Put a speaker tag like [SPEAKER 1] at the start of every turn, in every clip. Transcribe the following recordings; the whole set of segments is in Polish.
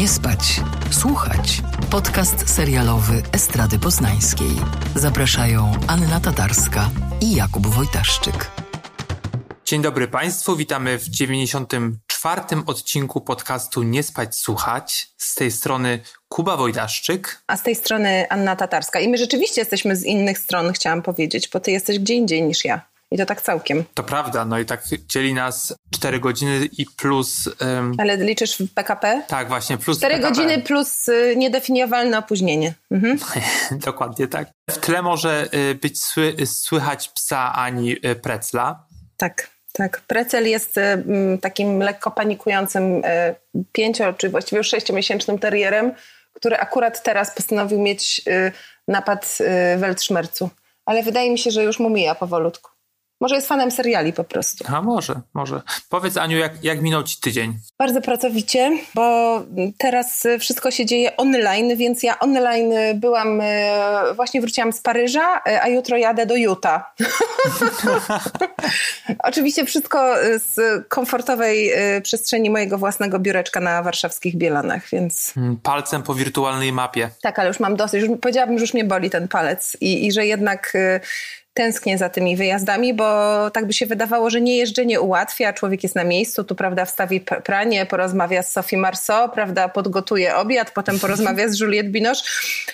[SPEAKER 1] Nie spać, słuchać. Podcast serialowy Estrady Poznańskiej. Zapraszają Anna Tatarska i Jakub Wojtaszczyk.
[SPEAKER 2] Dzień dobry Państwu, witamy w 94. odcinku podcastu Nie spać, słuchać. Z tej strony Kuba Wojdaszczyk.
[SPEAKER 3] A z tej strony Anna Tatarska. I my rzeczywiście jesteśmy z innych stron, chciałam powiedzieć, bo ty jesteś gdzie indziej niż ja. I to tak całkiem.
[SPEAKER 2] To prawda, no i tak dzieli nas 4 godziny i plus... Um...
[SPEAKER 3] Ale liczysz w PKP?
[SPEAKER 2] Tak, właśnie, plus
[SPEAKER 3] 4
[SPEAKER 2] PKP.
[SPEAKER 3] godziny plus y, niedefiniowalne opóźnienie. Mhm.
[SPEAKER 2] Dokładnie tak. W tle może y, być sły, słychać psa Ani y, Precla.
[SPEAKER 3] Tak. Tak, Precel jest y, takim lekko panikującym y, pięcio, czy właściwie już sześciomiesięcznym terrierem, który akurat teraz postanowił mieć y, napad y, weltszmercu. Ale wydaje mi się, że już mu mija powolutku. Może jest fanem seriali po prostu.
[SPEAKER 2] A może, może. Powiedz Aniu, jak, jak minął ci tydzień?
[SPEAKER 3] Bardzo pracowicie, bo teraz wszystko się dzieje online, więc ja online byłam, e, właśnie wróciłam z Paryża, e, a jutro jadę do Utah. Oczywiście wszystko z komfortowej e, przestrzeni mojego własnego biureczka na warszawskich Bielanach, więc...
[SPEAKER 2] Mm, palcem po wirtualnej mapie.
[SPEAKER 3] Tak, ale już mam dosyć. Już, powiedziałabym, że już mnie boli ten palec i, i że jednak tęsknię za tymi wyjazdami, bo tak by się wydawało, że nie jeżdżenie ułatwia, człowiek jest na miejscu, tu prawda wstawi pranie, porozmawia z Sophie Marceau, prawda podgotuje obiad, potem porozmawia z Juliette Binoche,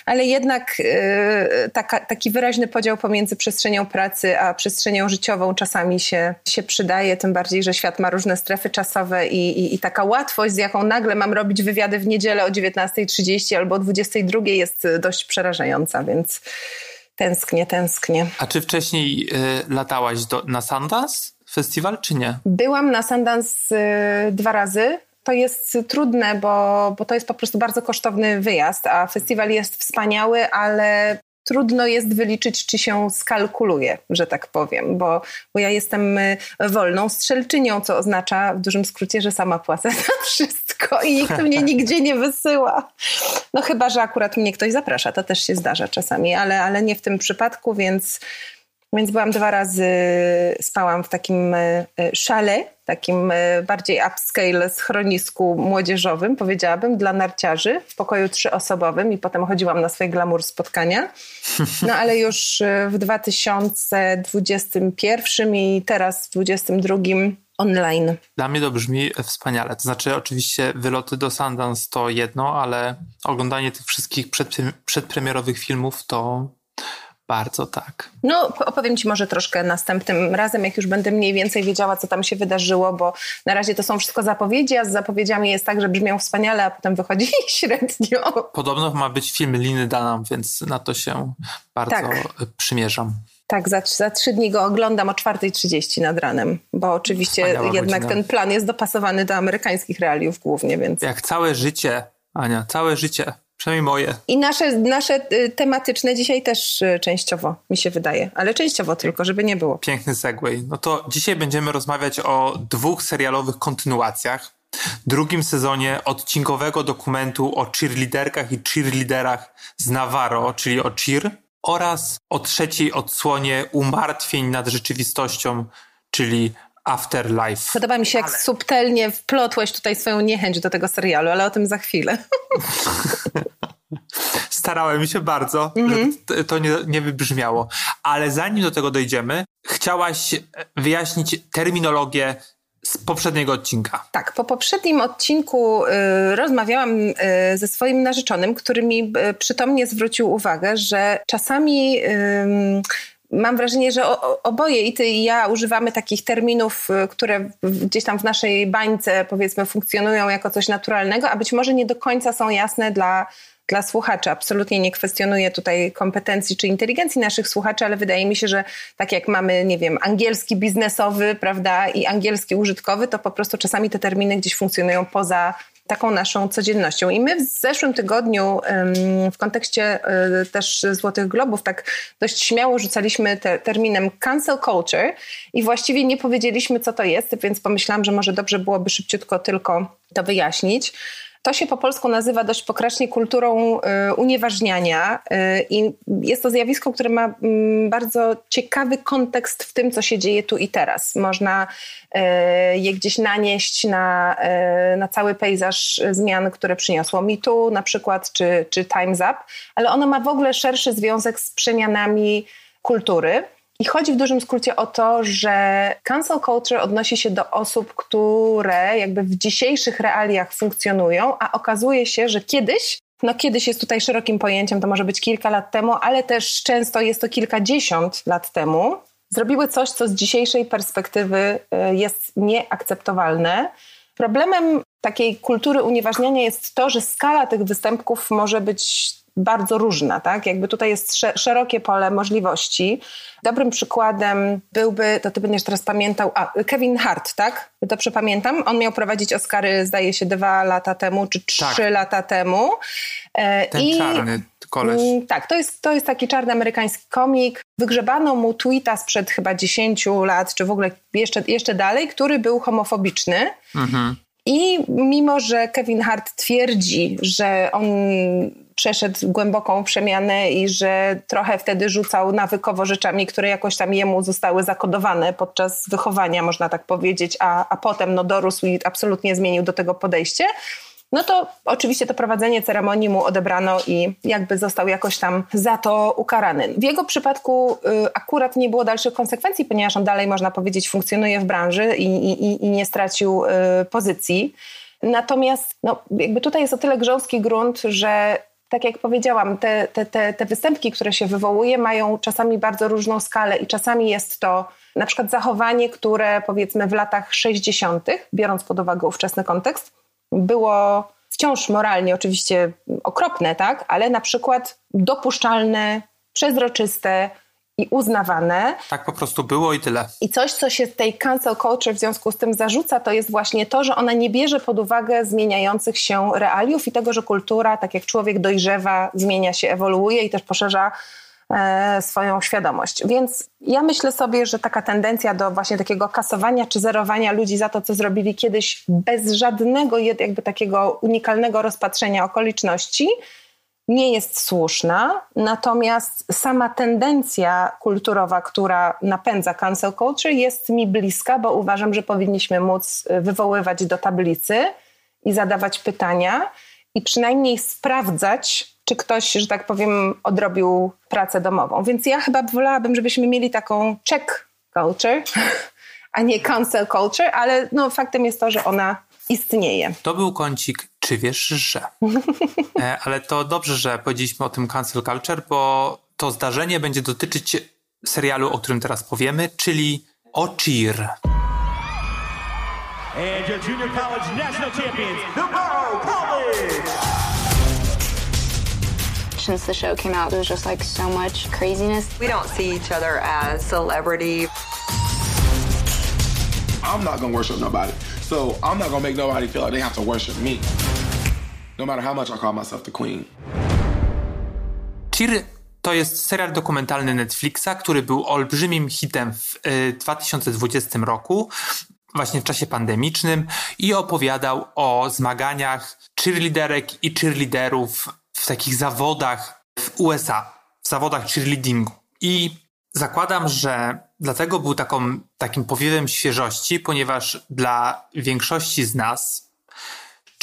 [SPEAKER 3] ale jednak yy, taka, taki wyraźny podział pomiędzy przestrzenią pracy a przestrzenią życiową czasami się, się przydaje, tym bardziej, że świat ma różne strefy czasowe i, i, i taka łatwość, z jaką nagle mam robić wywiady w niedzielę o 19.30 albo o 22.00 jest dość przerażająca, więc Tęsknię, tęsknię.
[SPEAKER 2] A czy wcześniej y, latałaś do, na Sundance festiwal, czy nie?
[SPEAKER 3] Byłam na Sundance y, dwa razy. To jest trudne, bo, bo to jest po prostu bardzo kosztowny wyjazd, a festiwal jest wspaniały, ale trudno jest wyliczyć, czy się skalkuluje, że tak powiem, bo, bo ja jestem y, wolną strzelczynią, co oznacza w dużym skrócie, że sama płacę za wszystko i nikt mnie nigdzie nie wysyła. No chyba, że akurat mnie ktoś zaprasza, to też się zdarza czasami, ale, ale nie w tym przypadku, więc więc byłam dwa razy, spałam w takim e, szale, takim e, bardziej upscale schronisku młodzieżowym, powiedziałabym, dla narciarzy w pokoju trzyosobowym i potem chodziłam na swoje glamour spotkania. No ale już e, w 2021 i teraz w 2022 online.
[SPEAKER 2] Dla mnie to brzmi wspaniale. To znaczy, oczywiście wyloty do Sundance to jedno, ale oglądanie tych wszystkich przedpremierowych filmów to bardzo tak.
[SPEAKER 3] No, opowiem Ci może troszkę następnym razem, jak już będę mniej więcej wiedziała, co tam się wydarzyło, bo na razie to są wszystko zapowiedzi, a z zapowiedziami jest tak, że brzmią wspaniale, a potem wychodzi średnio.
[SPEAKER 2] Podobno ma być film Liny Dunham, więc na to się bardzo tak. przymierzam.
[SPEAKER 3] Tak, za, za trzy dni go oglądam o 4.30 nad ranem, bo oczywiście Wspaniała jednak godzina. ten plan jest dopasowany do amerykańskich realiów głównie, więc...
[SPEAKER 2] Jak całe życie, Ania, całe życie. Przynajmniej moje.
[SPEAKER 3] I nasze, nasze y, tematyczne dzisiaj też y, częściowo, mi się wydaje, ale częściowo tylko, żeby nie było.
[SPEAKER 2] Piękny segway. No to dzisiaj będziemy rozmawiać o dwóch serialowych kontynuacjach. Drugim sezonie odcinkowego dokumentu o cheerleaderkach i cheerleaderach z Navarro, czyli o cheer, oraz o trzeciej odsłonie umartwień nad rzeczywistością, czyli Afterlife.
[SPEAKER 3] Podoba mi się, jak ale... subtelnie wplotłeś tutaj swoją niechęć do tego serialu, ale o tym za chwilę.
[SPEAKER 2] Starałem się bardzo, mm -hmm. to nie, nie wybrzmiało. Ale zanim do tego dojdziemy, chciałaś wyjaśnić terminologię z poprzedniego odcinka.
[SPEAKER 3] Tak, po poprzednim odcinku y, rozmawiałam y, ze swoim narzeczonym, który mi y, przytomnie zwrócił uwagę, że czasami mam wrażenie, że oboje i ty i ja używamy takich terminów, y, które gdzieś tam w naszej bańce powiedzmy funkcjonują jako coś naturalnego, a być może nie do końca są jasne dla, dla słuchaczy. Absolutnie nie kwestionuję tutaj kompetencji czy inteligencji naszych słuchaczy, ale wydaje mi się, że tak jak mamy, nie wiem, angielski biznesowy, prawda, i angielski użytkowy, to po prostu czasami te terminy gdzieś funkcjonują poza taką naszą codziennością. I my w zeszłym tygodniu w kontekście e, też Złotych Globów tak dość śmiało rzucaliśmy te, terminem cancel culture i właściwie nie powiedzieliśmy, co to jest, więc pomyślałam, że może dobrze byłoby szybciutko tylko to wyjaśnić. To się po polsku nazywa dość pokracznie kulturą y, unieważniania y, i jest to zjawisko, które ma mm, bardzo ciekawy kontekst w tym, co się dzieje tu i teraz. Można y, je gdzieś nanieść na, na cały pejzaż zmian, które przyniosło tu na przykład, czy, czy Time's Up, ale ono ma w ogóle szerszy związek z przemianami kultury. I chodzi w dużym skrócie o to, że cancel culture odnosi się do osób, które jakby w dzisiejszych realiach funkcjonują, a okazuje się, że kiedyś no kiedyś jest tutaj szerokim pojęciem, to może być kilka lat temu, ale też często jest to kilkadziesiąt lat temu, zrobiły coś, co z dzisiejszej perspektywy y, jest nieakceptowalne. Problemem takiej kultury unieważniania jest to, że skala tych występków może być bardzo różna, tak? Jakby tutaj jest szerokie pole możliwości. Dobrym przykładem byłby, to ty będziesz teraz pamiętał, a, Kevin Hart, tak? Dobrze pamiętam? On miał prowadzić Oscary, zdaje się, dwa lata temu, czy trzy tak. lata temu.
[SPEAKER 2] E, Ten I, czarny koleś.
[SPEAKER 3] Mm, tak, to jest, to jest taki czarny amerykański komik. Wygrzebano mu tweeta sprzed chyba 10 lat, czy w ogóle jeszcze, jeszcze dalej, który był homofobiczny. Mhm. I mimo, że Kevin Hart twierdzi, że on przeszedł głęboką przemianę i że trochę wtedy rzucał nawykowo rzeczami, które jakoś tam jemu zostały zakodowane podczas wychowania, można tak powiedzieć, a, a potem no, dorósł i absolutnie zmienił do tego podejście no to oczywiście to prowadzenie ceremonii mu odebrano i jakby został jakoś tam za to ukarany. W jego przypadku y, akurat nie było dalszych konsekwencji, ponieważ on dalej, można powiedzieć, funkcjonuje w branży i, i, i nie stracił y, pozycji. Natomiast no, jakby tutaj jest o tyle grząski grunt, że tak jak powiedziałam, te, te, te, te występki, które się wywołuje, mają czasami bardzo różną skalę i czasami jest to na przykład zachowanie, które powiedzmy w latach 60., biorąc pod uwagę ówczesny kontekst, było wciąż moralnie oczywiście okropne, tak? ale na przykład dopuszczalne, przezroczyste, i uznawane.
[SPEAKER 2] Tak po prostu było i tyle.
[SPEAKER 3] I coś, co się tej cancel culture w związku z tym zarzuca, to jest właśnie to, że ona nie bierze pod uwagę zmieniających się realiów i tego, że kultura, tak jak człowiek dojrzewa, zmienia się, ewoluuje i też poszerza e, swoją świadomość. Więc ja myślę sobie, że taka tendencja do właśnie takiego kasowania czy zerowania ludzi za to, co zrobili kiedyś, bez żadnego jakby takiego unikalnego rozpatrzenia okoliczności, nie jest słuszna, natomiast sama tendencja kulturowa, która napędza cancel culture, jest mi bliska, bo uważam, że powinniśmy móc wywoływać do tablicy i zadawać pytania i przynajmniej sprawdzać, czy ktoś, że tak powiem, odrobił pracę domową. Więc ja chyba wolałabym, żebyśmy mieli taką check culture, a nie cancel culture, ale no, faktem jest to, że ona istnieje.
[SPEAKER 2] To był kącik czy wiesz, że? E, ale to dobrze, że powiedzieliśmy o tym cancel culture, bo to zdarzenie będzie dotyczyć serialu, o którym teraz powiemy, czyli o Cheer. And your junior college national champions, the Borough College!
[SPEAKER 4] Since the show came out, there was just like so much craziness.
[SPEAKER 5] We don't see each other as celebrity.
[SPEAKER 6] I'm not gonna worship nobody. So I'm not gonna make nobody feel like they have to worship me. No matter how much I call myself the queen.
[SPEAKER 2] Cheer to jest serial dokumentalny Netflixa, który był olbrzymim hitem w 2020 y, roku, właśnie w czasie pandemicznym i opowiadał o zmaganiach cheerleaderek i cheerleaderów w takich zawodach w USA, w zawodach cheerleadingu. I zakładam, że dlatego był taką, takim powiewem świeżości, ponieważ dla większości z nas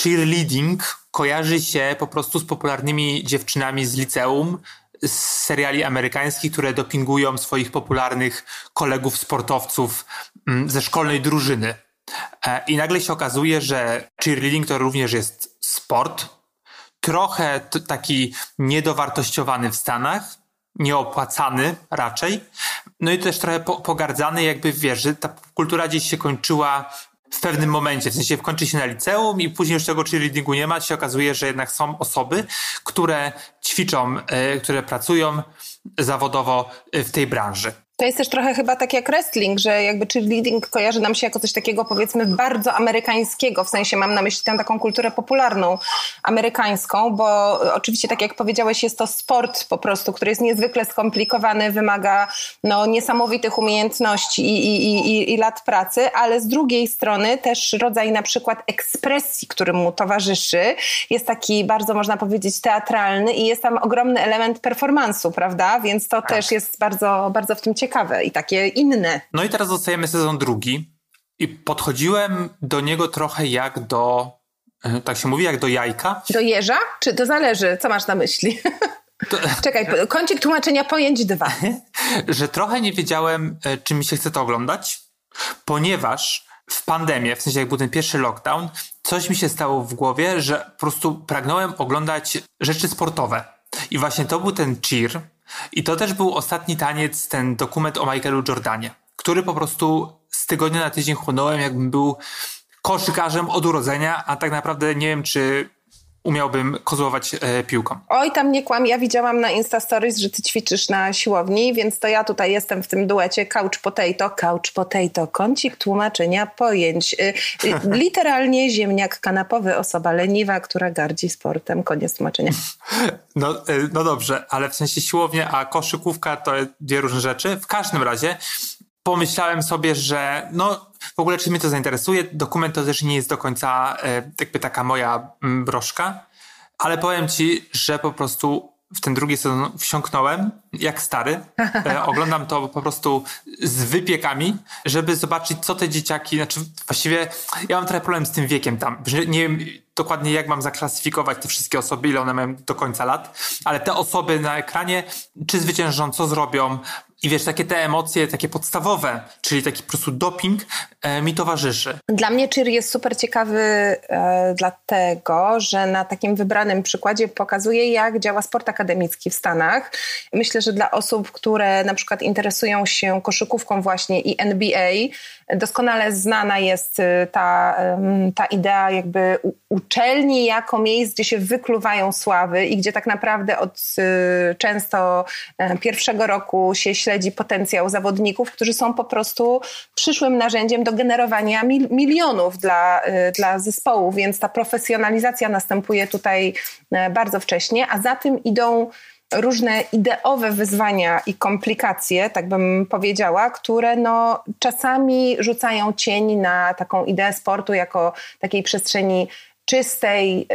[SPEAKER 2] cheerleading kojarzy się po prostu z popularnymi dziewczynami z liceum, z seriali amerykańskich, które dopingują swoich popularnych kolegów sportowców mm, ze szkolnej drużyny. E, I nagle się okazuje, że cheerleading to również jest sport, trochę taki niedowartościowany w Stanach, nieopłacany raczej, no i też trochę pogardzany, jakby wiesz, że ta kultura gdzieś się kończyła w pewnym momencie, w sensie kończy się na liceum i później już tego cheerleadingu nie ma, się okazuje, że jednak są osoby, które ćwiczą, e, które pracują zawodowo w tej branży.
[SPEAKER 3] To jest też trochę chyba tak jak wrestling, że jakby cheerleading kojarzy nam się jako coś takiego powiedzmy bardzo amerykańskiego, w sensie mam na myśli tę taką kulturę popularną amerykańską, bo oczywiście tak jak powiedziałeś jest to sport po prostu, który jest niezwykle skomplikowany, wymaga no, niesamowitych umiejętności i, i, i, i lat pracy, ale z drugiej strony też rodzaj na przykład ekspresji, który mu towarzyszy, jest taki bardzo można powiedzieć teatralny i jest tam ogromny element performansu, prawda? Więc to
[SPEAKER 2] Tak.
[SPEAKER 3] też jest bardzo, bardzo w tym ciekawe i takie inne.
[SPEAKER 2] No i teraz dostajemy sezon drugi i podchodziłem do niego trochę jak do, e, tak się mówi, jak do jajka.
[SPEAKER 3] Do jeża? Czy to zależy? Co masz na myśli? Czekaj, kącik tłumaczenia pojęć dwa.
[SPEAKER 2] że trochę nie wiedziałem, e, czy mi się chce to oglądać, ponieważ w pandemię, w sensie jak był ten pierwszy lockdown, coś mi się stało w głowie, że po prostu pragnąłem oglądać rzeczy sportowe. I właśnie to był ten cheer. I to też był ostatni taniec, ten dokument o Michaelu Jordanie, który po prostu z tygodnia na tydzień chłonąłem, jakbym był koszykarzem od urodzenia, a tak naprawdę nie wiem, czy umiałbym kozłować e, piłką.
[SPEAKER 3] Oj, tam nie kłam, ja widziałam na Insta Stories, że ty ćwiczysz na siłowni, więc to ja tutaj jestem w tym duecie couch potato, couch potato, kącik tłumaczenia pojęć. Y, y, Literalnie ziemniak kanapowy, osoba leniwa, która gardzi sportem. Koniec tłumaczenia.
[SPEAKER 2] No, y, no dobrze, ale w sensie siłownia, a koszykówka to dwie różne rzeczy. W każdym razie pomyślałem sobie, że no w ogóle czy mnie to zainteresuje. Dokument to też nie jest do końca e, jakby taka moja mm, broszka, ale powiem ci, że po prostu w ten drugi sezon wsiąknąłem jak stary. E, oglądam to po prostu z wypiekami, żeby zobaczyć, co te dzieciaki, znaczy właściwie ja mam trochę problem z tym wiekiem tam, nie wiem dokładnie jak mam zaklasyfikować te wszystkie osoby, ile one mają do końca lat, ale te osoby na ekranie, czy zwyciężą, co zrobią, i wiesz, takie te emocje, takie podstawowe, czyli taki po prostu doping, e, mi towarzyszy.
[SPEAKER 3] Dla mnie Cheer jest super ciekawy e, dlatego, że na takim wybranym przykładzie pokazuje, jak działa sport akademicki w Stanach. Myślę, że dla osób, które na przykład interesują się koszykówką właśnie i NBA, doskonale znana jest y, ta, ta idea jakby uczelni jako miejsc, gdzie się wykluwają sławy i gdzie tak naprawdę od y, często e, pierwszego roku się śledzi potencjał zawodników, którzy są po prostu przyszłym narzędziem do generowania mil, milionów dla, y, dla zespołu, więc ta profesjonalizacja następuje tutaj e, bardzo wcześnie, a za tym idą różne ideowe wyzwania i komplikacje, tak bym powiedziała, które no, czasami rzucają cień na taką ideę sportu jako takiej przestrzeni czystej,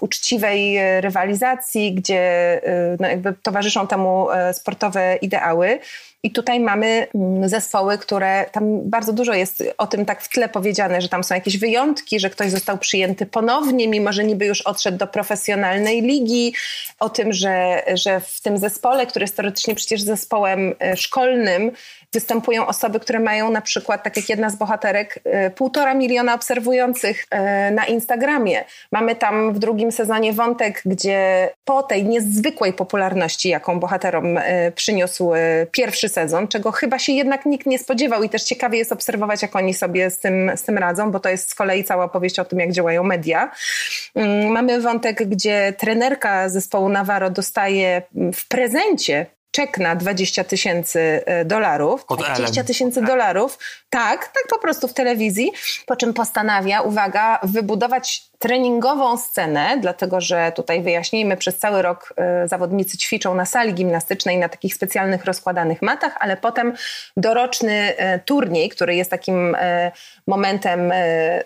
[SPEAKER 3] uczciwej rywalizacji, gdzie e, no, jakby towarzyszą temu e, sportowe ideały. I tutaj mamy mm, zespoły, które tam bardzo dużo jest o tym tak w tle powiedziane, że tam są jakieś wyjątki, że ktoś został przyjęty ponownie, mimo że niby już odszedł do profesjonalnej ligi, o tym, że, że w tym zespole, który jest teoretycznie przecież zespołem e, szkolnym, występują osoby, które mają na przykład, tak jak jedna z bohaterek, e, półtora miliona obserwujących e, na Instagramie. Mamy tam w drugim sezonie wątek, gdzie po tej niezwykłej popularności, jaką bohaterom przyniósł e, pierwszy sezon, czego chyba się jednak nikt nie spodziewał i też ciekawie jest obserwować, jak oni sobie z tym, z tym radzą, bo to jest z kolei cała opowieść o tym, jak działają media. Mm, Mamy wątek, gdzie trenerka zespołu Navarro dostaje w prezencie czek na 20 tysięcy e, dolarów.
[SPEAKER 2] Od
[SPEAKER 3] 20
[SPEAKER 2] Ellen.
[SPEAKER 3] tysięcy dolarów. Tak, tak po prostu w telewizji. Po czym postanawia, uwaga, wybudować treningową scenę, dlatego że tutaj wyjaśnijmy, przez cały rok e, zawodnicy ćwiczą na sali gimnastycznej na takich specjalnych rozkładanych matach, ale potem doroczny e, turniej, który jest takim e, momentem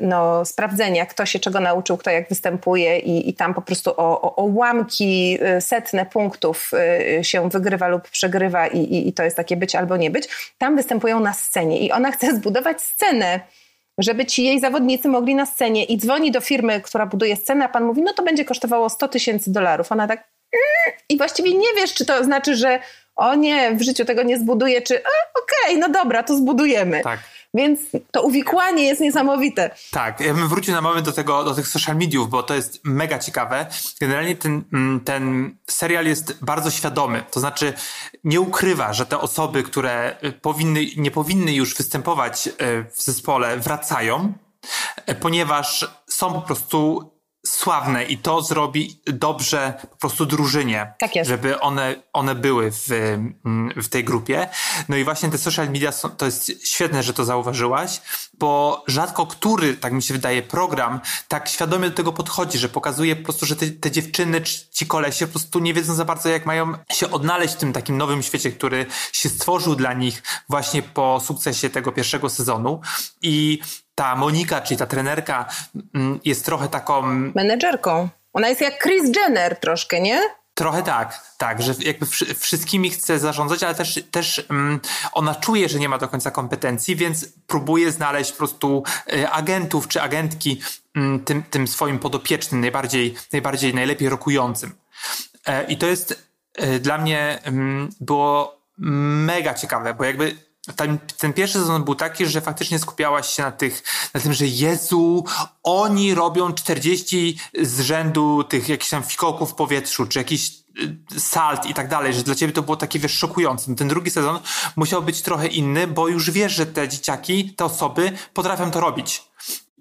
[SPEAKER 3] no, sprawdzenia, kto się czego nauczył, kto jak występuje i, i tam po prostu o, o, o ułamki, e, setne punktów się wygrywa lub przegrywa i, i, i to jest takie być albo nie być. Tam występują na scenie i ona chce zbudować scenę, żeby ci jej zawodnicy mogli na scenie i dzwoni do firmy, która buduje scenę, a pan mówi, no to będzie kosztowało 100 tysięcy dolarów. Ona tak mm, i właściwie nie wiesz, czy to znaczy, że o nie, w życiu tego nie zbuduje, czy "A, okej, no dobra, to zbudujemy.
[SPEAKER 2] Tak.
[SPEAKER 3] Więc to uwikłanie jest niesamowite.
[SPEAKER 2] Tak, ja bym wrócił na moment do tego, do tych social mediów, bo to jest mega ciekawe. Generalnie ten, mm, ten serial jest bardzo świadomy, to znaczy nie ukrywa, że te osoby, które y, powinny, nie powinny już występować y, w zespole, wracają, y, ponieważ są po prostu sławne i to zrobi dobrze po prostu drużynie,
[SPEAKER 3] Tak jest.
[SPEAKER 2] żeby one, one były w, mm, w tej grupie. No i właśnie te social media są, to jest świetne, że to zauważyłaś, bo rzadko który, tak mi się wydaje, program tak świadomie do tego podchodzi, że pokazuje po prostu, że te, te dziewczyny czy ci kolesie po prostu nie wiedzą za bardzo, jak mają się odnaleźć w tym takim nowym świecie, który się stworzył dla nich właśnie po sukcesie tego pierwszego sezonu i ta Monika, czyli ta trenerka, mm, jest trochę taką
[SPEAKER 3] Menedżerką. Ona jest jak Chris Jenner troszkę, nie?
[SPEAKER 2] Trochę tak, tak, że jakby wszy- wszystkimi chce zarządzać, ale też, też mm, ona czuje, że nie ma do końca kompetencji, więc próbuje znaleźć po prostu y, agentów czy agentki mm, tym, tym swoim podopiecznym, najbardziej, najbardziej najlepiej rokującym. E, I to jest e, dla mnie było mega ciekawe, bo jakby ten, ten pierwszy sezon był taki, że faktycznie skupiałaś się na tych, na tym, że Jezu, oni robią 40 z rzędu tych jakichś tam fikołków w powietrzu, czy jakiś y, salt i tak dalej, że dla ciebie to było takie, wiesz, szokujące. Ten drugi sezon musiał być trochę inny, bo już wiesz, że te dzieciaki, te osoby potrafią to robić.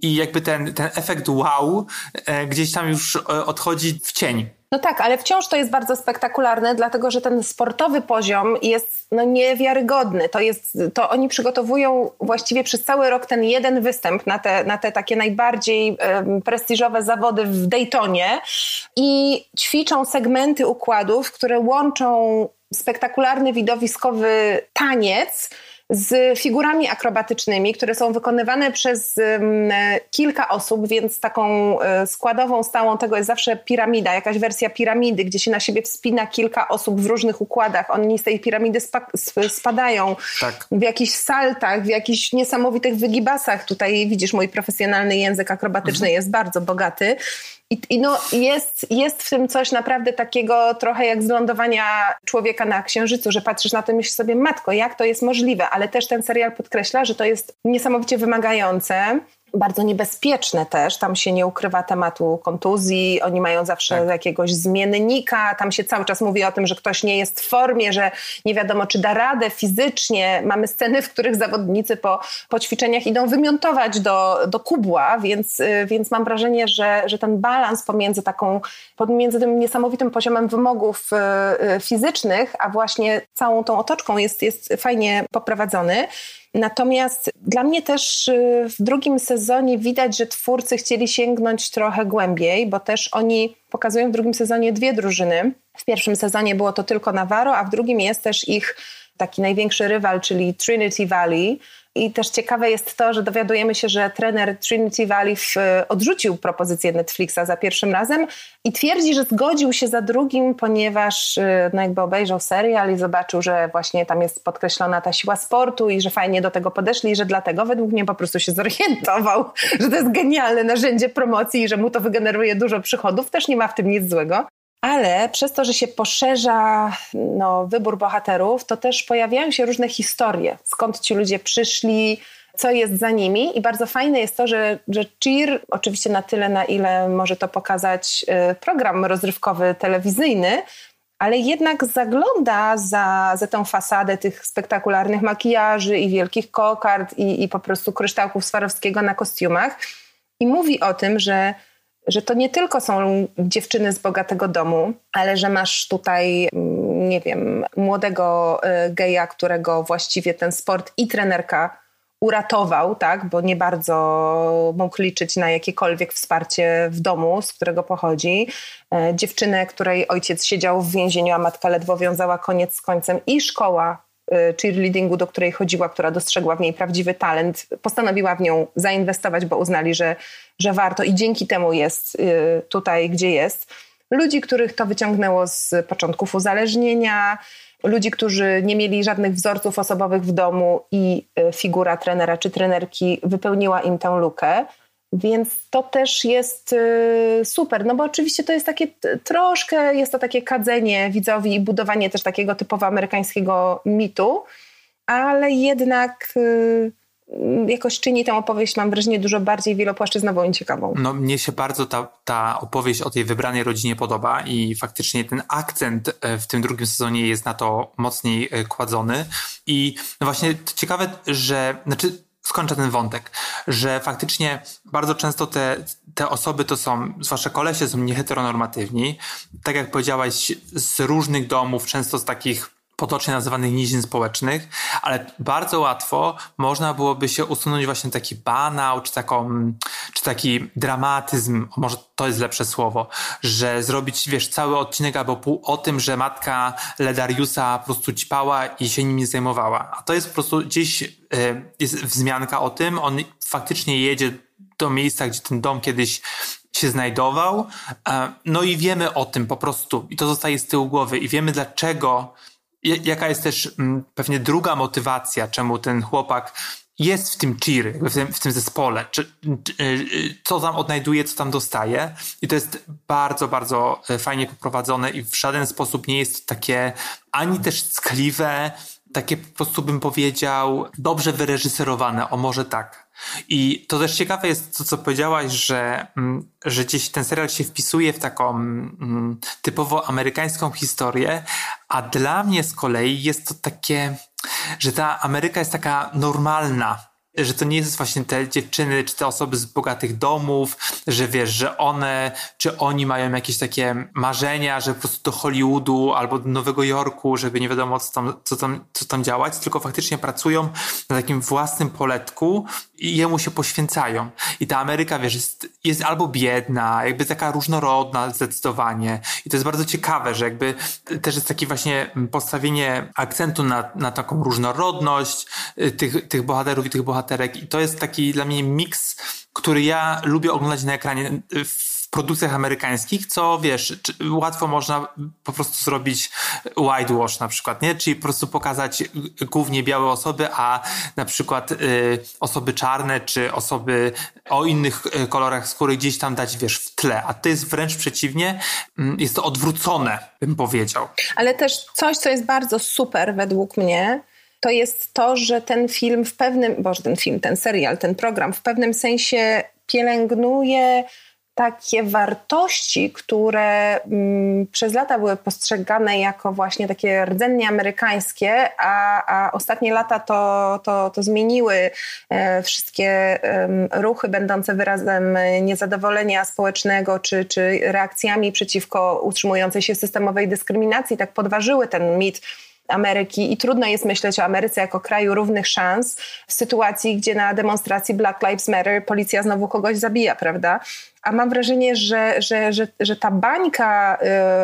[SPEAKER 2] I jakby ten, ten efekt wow e, gdzieś tam już e, odchodzi w cień.
[SPEAKER 3] No tak, ale wciąż to jest bardzo spektakularne, dlatego że ten sportowy poziom jest no, niewiarygodny. To, jest, to oni przygotowują właściwie przez cały rok ten jeden występ na te, na te takie najbardziej em, prestiżowe zawody w Daytonie i ćwiczą segmenty układów, które łączą spektakularny widowiskowy taniec z figurami akrobatycznymi, które są wykonywane przez kilka osób, więc taką e, składową stałą tego jest zawsze piramida, jakaś wersja piramidy, gdzie się na siebie wspina kilka osób w różnych układach. Oni z tej piramidy spa- sp- spadają
[SPEAKER 2] Tak.
[SPEAKER 3] w jakichś saltach, w jakichś niesamowitych wygibasach. Tutaj widzisz, mój profesjonalny język akrobatyczny jest bardzo bogaty. I, I no jest, jest w tym coś naprawdę takiego trochę jak z lądowania człowieka na księżycu, że patrzysz na to i myślisz sobie, matko, jak to jest możliwe? Ale też ten serial podkreśla, że to jest niesamowicie wymagające, bardzo niebezpieczne też. Tam się nie ukrywa tematu kontuzji, oni mają zawsze
[SPEAKER 2] Tak.
[SPEAKER 3] jakiegoś zmiennika, tam się cały czas mówi o tym, że ktoś nie jest w formie, że nie wiadomo, czy da radę fizycznie. Mamy sceny, w których zawodnicy po, po ćwiczeniach idą wymiontować do, do kubła, więc, y, więc mam wrażenie, że, że ten balans pomiędzy taką, pomiędzy tym niesamowitym poziomem wymogów y, y, fizycznych, a właśnie całą tą otoczką jest, jest fajnie poprowadzony. Natomiast dla mnie też y, w drugim sezonie widać, że twórcy chcieli sięgnąć trochę głębiej, bo też oni pokazują w drugim sezonie dwie drużyny. W pierwszym sezonie było to tylko Navarro, a w drugim jest też ich taki największy rywal, czyli Trinity Valley. I też ciekawe jest to, że dowiadujemy się, że trener Trinity Valley w, odrzucił propozycję Netflixa za pierwszym razem i twierdzi, że zgodził się za drugim, ponieważ y, no jakby obejrzał serial i zobaczył, że właśnie tam jest podkreślona ta siła sportu i że fajnie do tego podeszli i że dlatego według mnie po prostu się zorientował, że to jest genialne narzędzie promocji i że mu to wygeneruje dużo przychodów. Też nie ma w tym nic złego. Ale przez to, że się poszerza no, wybór bohaterów, to też pojawiają się różne historie. Skąd ci ludzie przyszli, co jest za nimi. I bardzo fajne jest to, że, że Cheer, oczywiście na tyle, na ile może to pokazać y, program rozrywkowy telewizyjny, ale jednak zagląda za, za tę fasadę tych spektakularnych makijaży i wielkich kokard i, i po prostu kryształków Swarowskiego na kostiumach. I mówi o tym, że że to nie tylko są dziewczyny z bogatego domu, ale że masz tutaj, mm, nie wiem, młodego y, geja, którego właściwie ten sport i trenerka uratował, tak, bo nie bardzo mógł liczyć na jakiekolwiek wsparcie w domu, z którego pochodzi. E, Dziewczynę, której ojciec siedział w więzieniu, a matka ledwo wiązała koniec z końcem i szkoła cheerleadingu, do której chodziła, która dostrzegła w niej prawdziwy talent, postanowiła w nią zainwestować, bo uznali, że, że warto i dzięki temu jest y, tutaj, gdzie jest. Ludzi, których to wyciągnęło z początków uzależnienia, ludzi, którzy nie mieli żadnych wzorców osobowych w domu i y, figura trenera czy trenerki wypełniła im tę lukę. Więc to też jest y, super, no bo oczywiście to jest takie troszkę, jest to takie kadzenie widzowi i budowanie też takiego typowo amerykańskiego mitu, ale jednak y, jakoś czyni tę opowieść, mam wrażenie, dużo bardziej wielopłaszczyznową i ciekawą.
[SPEAKER 2] No, mnie się bardzo ta, ta opowieść o tej wybranej rodzinie podoba i faktycznie ten akcent e, w tym drugim sezonie jest na to mocniej e, kładzony. I no właśnie ciekawe, że znaczy skończę ten wątek, że faktycznie bardzo często te, te osoby to są, zwłaszcza kolesie, są nieheteronormatywni. Tak jak powiedziałaś, z różnych domów, często z takich potocznie nazywanych nizin społecznych, ale bardzo łatwo można byłoby się usunąć właśnie taki banał, czy, taką, czy taki dramatyzm, może to jest lepsze słowo, że zrobić, wiesz, cały odcinek albo pół o tym, że matka Ledariusa po prostu ćpała i się nim nie zajmowała. A to jest po prostu gdzieś, y, jest wzmianka o tym, on faktycznie jedzie do miejsca, gdzie ten dom kiedyś się znajdował. E, no i wiemy o tym po prostu, i to zostaje z tyłu głowy, i wiemy dlaczego jaka jest też mm, pewnie druga motywacja, czemu ten chłopak jest w tym cheer, w tym, w tym zespole, czy, czy, y, co tam odnajduje, co tam dostaje. I to jest bardzo, bardzo e, fajnie poprowadzone i w żaden sposób nie jest takie ani też ckliwe, takie po prostu bym powiedział dobrze wyreżyserowane, o może tak. I to też ciekawe jest to, co powiedziałaś, że, mm, że gdzieś ten serial się wpisuje w taką mm, typowo amerykańską historię, a dla mnie z kolei jest to takie, że ta Ameryka jest taka normalna że to nie jest właśnie te dziewczyny, czy te osoby z bogatych domów, że wiesz, że one, czy oni mają jakieś takie marzenia, że po prostu do Hollywoodu albo do Nowego Jorku, żeby nie wiadomo co tam, co tam, co tam działać, tylko faktycznie pracują na takim własnym poletku i jemu się poświęcają. I ta Ameryka, wiesz, jest, jest albo biedna, jakby taka różnorodna zdecydowanie. I to jest bardzo ciekawe, że jakby też jest takie właśnie postawienie akcentu na, na taką różnorodność y, tych, tych bohaterów i tych bohaterek. I to jest taki dla mnie miks, który ja lubię oglądać na ekranie w produkcjach amerykańskich, co wiesz, łatwo można po prostu zrobić whitewash na przykład, nie? Czyli po prostu pokazać głównie białe osoby, a na przykład y, osoby czarne, czy osoby o innych y, kolorach skóry gdzieś tam dać, wiesz, w tle. A to jest wręcz przeciwnie, y, jest to odwrócone, bym powiedział.
[SPEAKER 3] Ale też coś, co jest bardzo super według mnie, to jest to, że ten film w pewnym, boże, ten film, ten serial, ten program w pewnym sensie pielęgnuje takie wartości, które mm, przez lata były postrzegane jako właśnie takie rdzennie amerykańskie, a, a ostatnie lata to, to, to zmieniły e, wszystkie e, ruchy będące wyrazem niezadowolenia społecznego czy, czy reakcjami przeciwko utrzymującej się systemowej dyskryminacji, tak podważyły ten mit Ameryki i trudno jest myśleć o Ameryce jako kraju równych szans w sytuacji, gdzie na demonstracji Black Lives Matter policja znowu kogoś zabija, prawda? A mam wrażenie, że, że, że, że ta bańka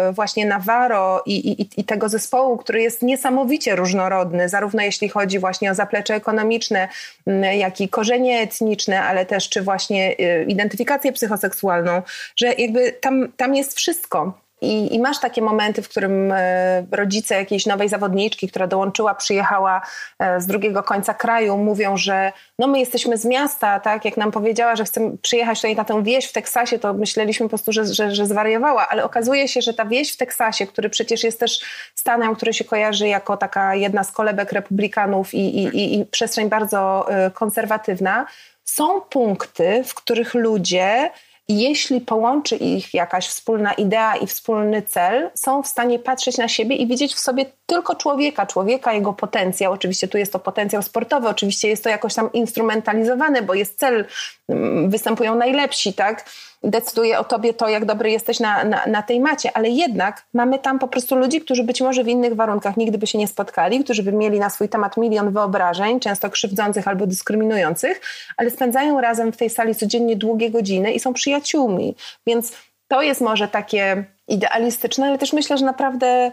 [SPEAKER 3] y, właśnie Navarro i, i, i tego zespołu, który jest niesamowicie różnorodny, zarówno jeśli chodzi właśnie o zaplecze ekonomiczne, mm, jak i korzenie etniczne, ale też czy właśnie y, identyfikację psychoseksualną, że jakby tam, tam jest wszystko. I, I, masz takie momenty, w którym e, rodzice jakiejś nowej zawodniczki, która dołączyła, przyjechała e, z drugiego końca kraju, mówią, że no my jesteśmy z miasta, tak? Jak nam powiedziała, że chce przyjechać tutaj na tę wieś w Teksasie, to myśleliśmy po prostu, że, że, że zwariowała, ale okazuje się, że ta wieś w Teksasie, który przecież jest też stanem, który się kojarzy jako taka jedna z kolebek republikanów i, i, i, i przestrzeń bardzo e, konserwatywna, są punkty, w których ludzie jeśli połączy ich jakaś wspólna idea i wspólny cel, są w stanie patrzeć na siebie i widzieć w sobie tylko człowieka, człowieka, jego potencjał. Oczywiście tu jest to potencjał sportowy, oczywiście jest to jakoś tam instrumentalizowane, bo jest cel, mm, występują najlepsi, tak? Decyduje o tobie to, jak dobry jesteś na, na, na, tej macie, ale jednak mamy tam po prostu ludzi, którzy być może w innych warunkach nigdy by się nie spotkali, którzy by mieli na swój temat milion wyobrażeń, często krzywdzących albo dyskryminujących, ale spędzają razem w tej sali codziennie długie godziny i są przyjaciółmi. Więc to jest może takie idealistyczne, ale też myślę, że naprawdę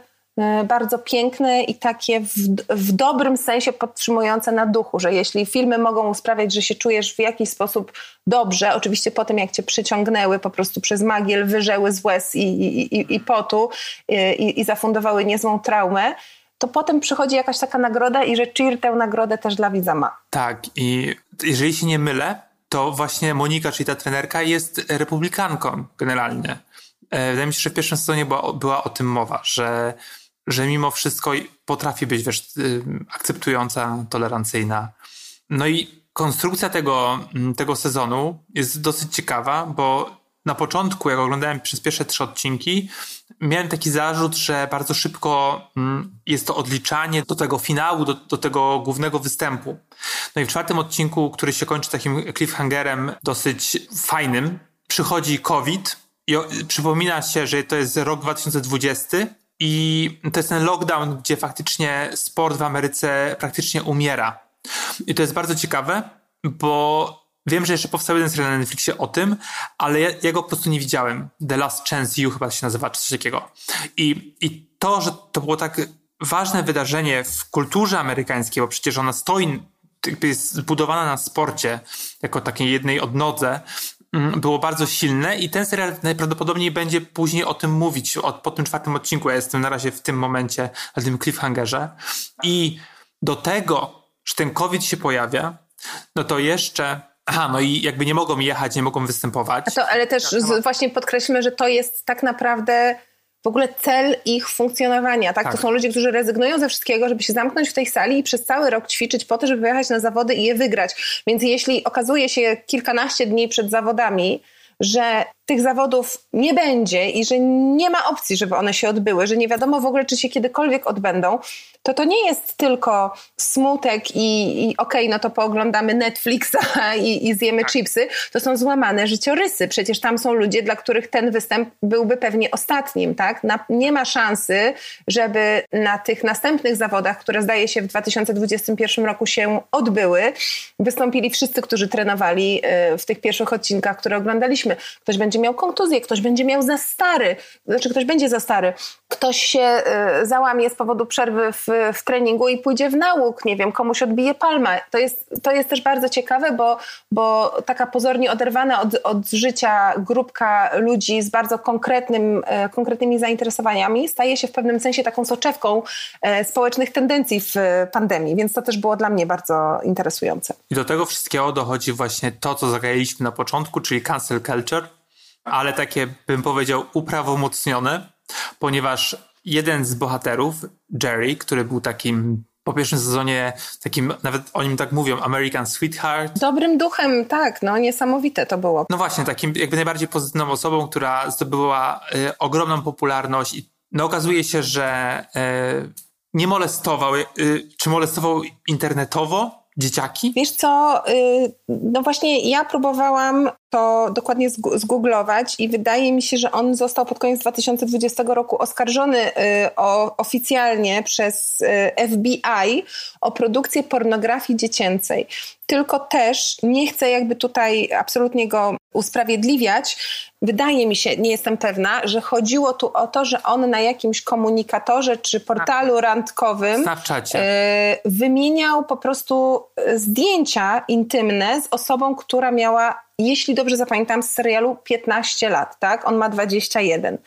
[SPEAKER 3] bardzo piękne i takie w, w, dobrym sensie podtrzymujące na duchu, że jeśli filmy mogą sprawiać, że się czujesz w jakiś sposób dobrze, oczywiście po tym jak cię przyciągnęły po prostu przez magiel, wyżeły z łez i, i, i, i potu e, i, i zafundowały niezłą traumę, to potem przychodzi jakaś taka nagroda i że Cheer tę nagrodę też dla widza ma.
[SPEAKER 2] Tak i jeżeli się nie mylę, to właśnie Monika, czyli ta trenerka jest republikanką generalnie. E, wydaje mi się, że w pierwszym sezonie była, była o tym mowa, że że mimo wszystko potrafi być wiesz, y, akceptująca, tolerancyjna. No i konstrukcja tego, mm, tego sezonu jest dosyć ciekawa, bo na początku, jak oglądałem przez pierwsze trzy odcinki, miałem taki zarzut, że bardzo szybko mm, jest to odliczanie do tego finału, do, do tego głównego występu. No i w czwartym odcinku, który się kończy takim cliffhangerem dosyć fajnym, przychodzi COVID i przypomina się, że to jest rok 2020 i to jest ten lockdown, gdzie faktycznie sport w Ameryce praktycznie umiera. I to jest bardzo ciekawe, bo wiem, że jeszcze powstał jeden serial na Netflixie o tym, ale ja, ja go po prostu nie widziałem. The Last Chance You chyba się nazywa, czy coś takiego. I, I to, że to było tak ważne wydarzenie w kulturze amerykańskiej, bo przecież ona stoi, jest zbudowana na sporcie, jako takiej jednej odnodze, było bardzo silne i ten serial najprawdopodobniej będzie później o tym mówić, o, po tym czwartym odcinku. Ja jestem na razie w tym momencie, na tym cliffhangerze. I do tego, że ten COVID się pojawia, no to jeszcze Aha, no i jakby nie mogą jechać, nie mogą występować.
[SPEAKER 3] A to, ale też z, właśnie podkreślmy, że to jest tak naprawdę w ogóle cel ich funkcjonowania. Tak?
[SPEAKER 2] Tak.
[SPEAKER 3] To są ludzie, którzy rezygnują ze wszystkiego, żeby się zamknąć w tej sali i przez cały rok ćwiczyć po to, żeby wyjechać na zawody i je wygrać. Więc jeśli okazuje się kilkanaście dni przed zawodami, że tych zawodów nie będzie i że nie ma opcji, żeby one się odbyły, że nie wiadomo w ogóle, czy się kiedykolwiek odbędą, to to nie jest tylko smutek i, i okej, no to pooglądamy Netflixa i, i zjemy chipsy. To są złamane życiorysy. Przecież tam są ludzie, dla których ten występ byłby pewnie ostatnim, tak? Na, nie ma szansy, żeby na tych następnych zawodach, które zdaje się w 2021 roku się odbyły, wystąpili wszyscy, którzy trenowali y, w tych pierwszych odcinkach, które oglądaliśmy. Ktoś będzie miał kontuzję, ktoś będzie miał za stary, znaczy ktoś będzie za stary, ktoś się y, załamie z powodu przerwy w, w treningu i pójdzie w nauk, nie wiem, komuś odbije palma. To jest, to jest też bardzo ciekawe, bo, bo taka pozornie oderwana od, od życia grupka ludzi z bardzo konkretnym, y, konkretnymi zainteresowaniami staje się w pewnym sensie taką soczewką y, społecznych tendencji w pandemii, więc to też było dla mnie bardzo interesujące.
[SPEAKER 2] I do tego wszystkiego dochodzi właśnie to, co zagajaliśmy na początku, czyli cancel culture, ale takie, bym powiedział, uprawomocnione, ponieważ jeden z bohaterów, Jerry, który był takim po pierwszym sezonie, takim, nawet o nim tak mówią, American Sweetheart.
[SPEAKER 3] Dobrym duchem, tak, no niesamowite to było.
[SPEAKER 2] No właśnie, takim jakby najbardziej pozytywną osobą, która zdobyła y, ogromną popularność i no okazuje się, że y, nie molestował, y, czy molestował internetowo dzieciaki?
[SPEAKER 3] Wiesz co, y, no właśnie ja próbowałam to dokładnie zgooglować i wydaje mi się, że on został pod koniec 2020 roku oskarżony y, o, oficjalnie przez y, FBI o produkcję pornografii dziecięcej. Tylko też nie chcę jakby tutaj absolutnie go usprawiedliwiać. Wydaje mi się, nie jestem pewna, że chodziło tu o to, że on na jakimś komunikatorze czy portalu randkowym
[SPEAKER 2] Snapchacie.
[SPEAKER 3] y, wymieniał po prostu zdjęcia intymne z osobą, która miała, jeśli dobrze zapamiętam, z serialu 15 lat, tak? On ma 21.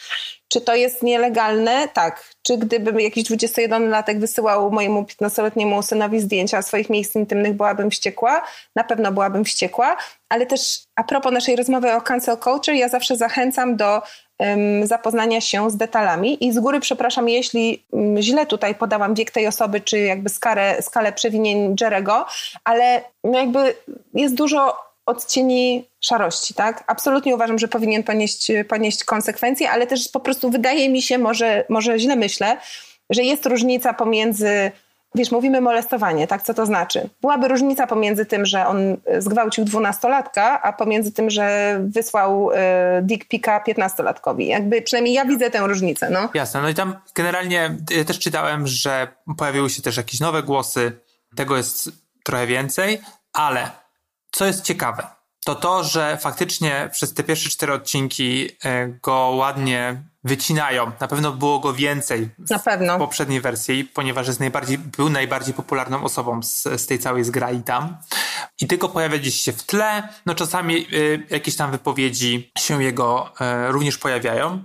[SPEAKER 3] Czy to jest nielegalne? Tak. Czy gdybym jakiś 21-latek wysyłał mojemu 15-letniemu synowi zdjęcia swoich miejsc intymnych, byłabym wściekła? Na pewno byłabym wściekła, ale też a propos naszej rozmowy o cancel culture, ja zawsze zachęcam do um, zapoznania się z detalami i z góry przepraszam, jeśli um, źle tutaj podałam wiek tej osoby, czy jakby skalę, skalę przewinień Jerego, ale no jakby jest dużo odcieni szarości, tak? Absolutnie uważam, że powinien ponieść, ponieść konsekwencje, ale też po prostu wydaje mi się, może, może źle myślę, że jest różnica pomiędzy Wiesz, mówimy molestowanie, tak? Co to znaczy? Byłaby różnica pomiędzy tym, że on zgwałcił dwunastolatka, a pomiędzy tym, że wysłał y, dick pika piętnastolatkowi. Jakby przynajmniej ja widzę tę różnicę, no.
[SPEAKER 2] Jasne, no i tam generalnie ja też czytałem, że pojawiły się też jakieś nowe głosy, tego jest trochę więcej, ale co jest ciekawe, to to, że faktycznie przez te pierwsze cztery odcinki e, go ładnie wycinają. Na pewno było go więcej w
[SPEAKER 3] Na pewno.
[SPEAKER 2] poprzedniej wersji, ponieważ jest najbardziej, był najbardziej popularną osobą z, z tej całej zgrai tam. I tylko pojawia gdzieś się w tle. No czasami y, jakieś tam wypowiedzi się jego y, również pojawiają.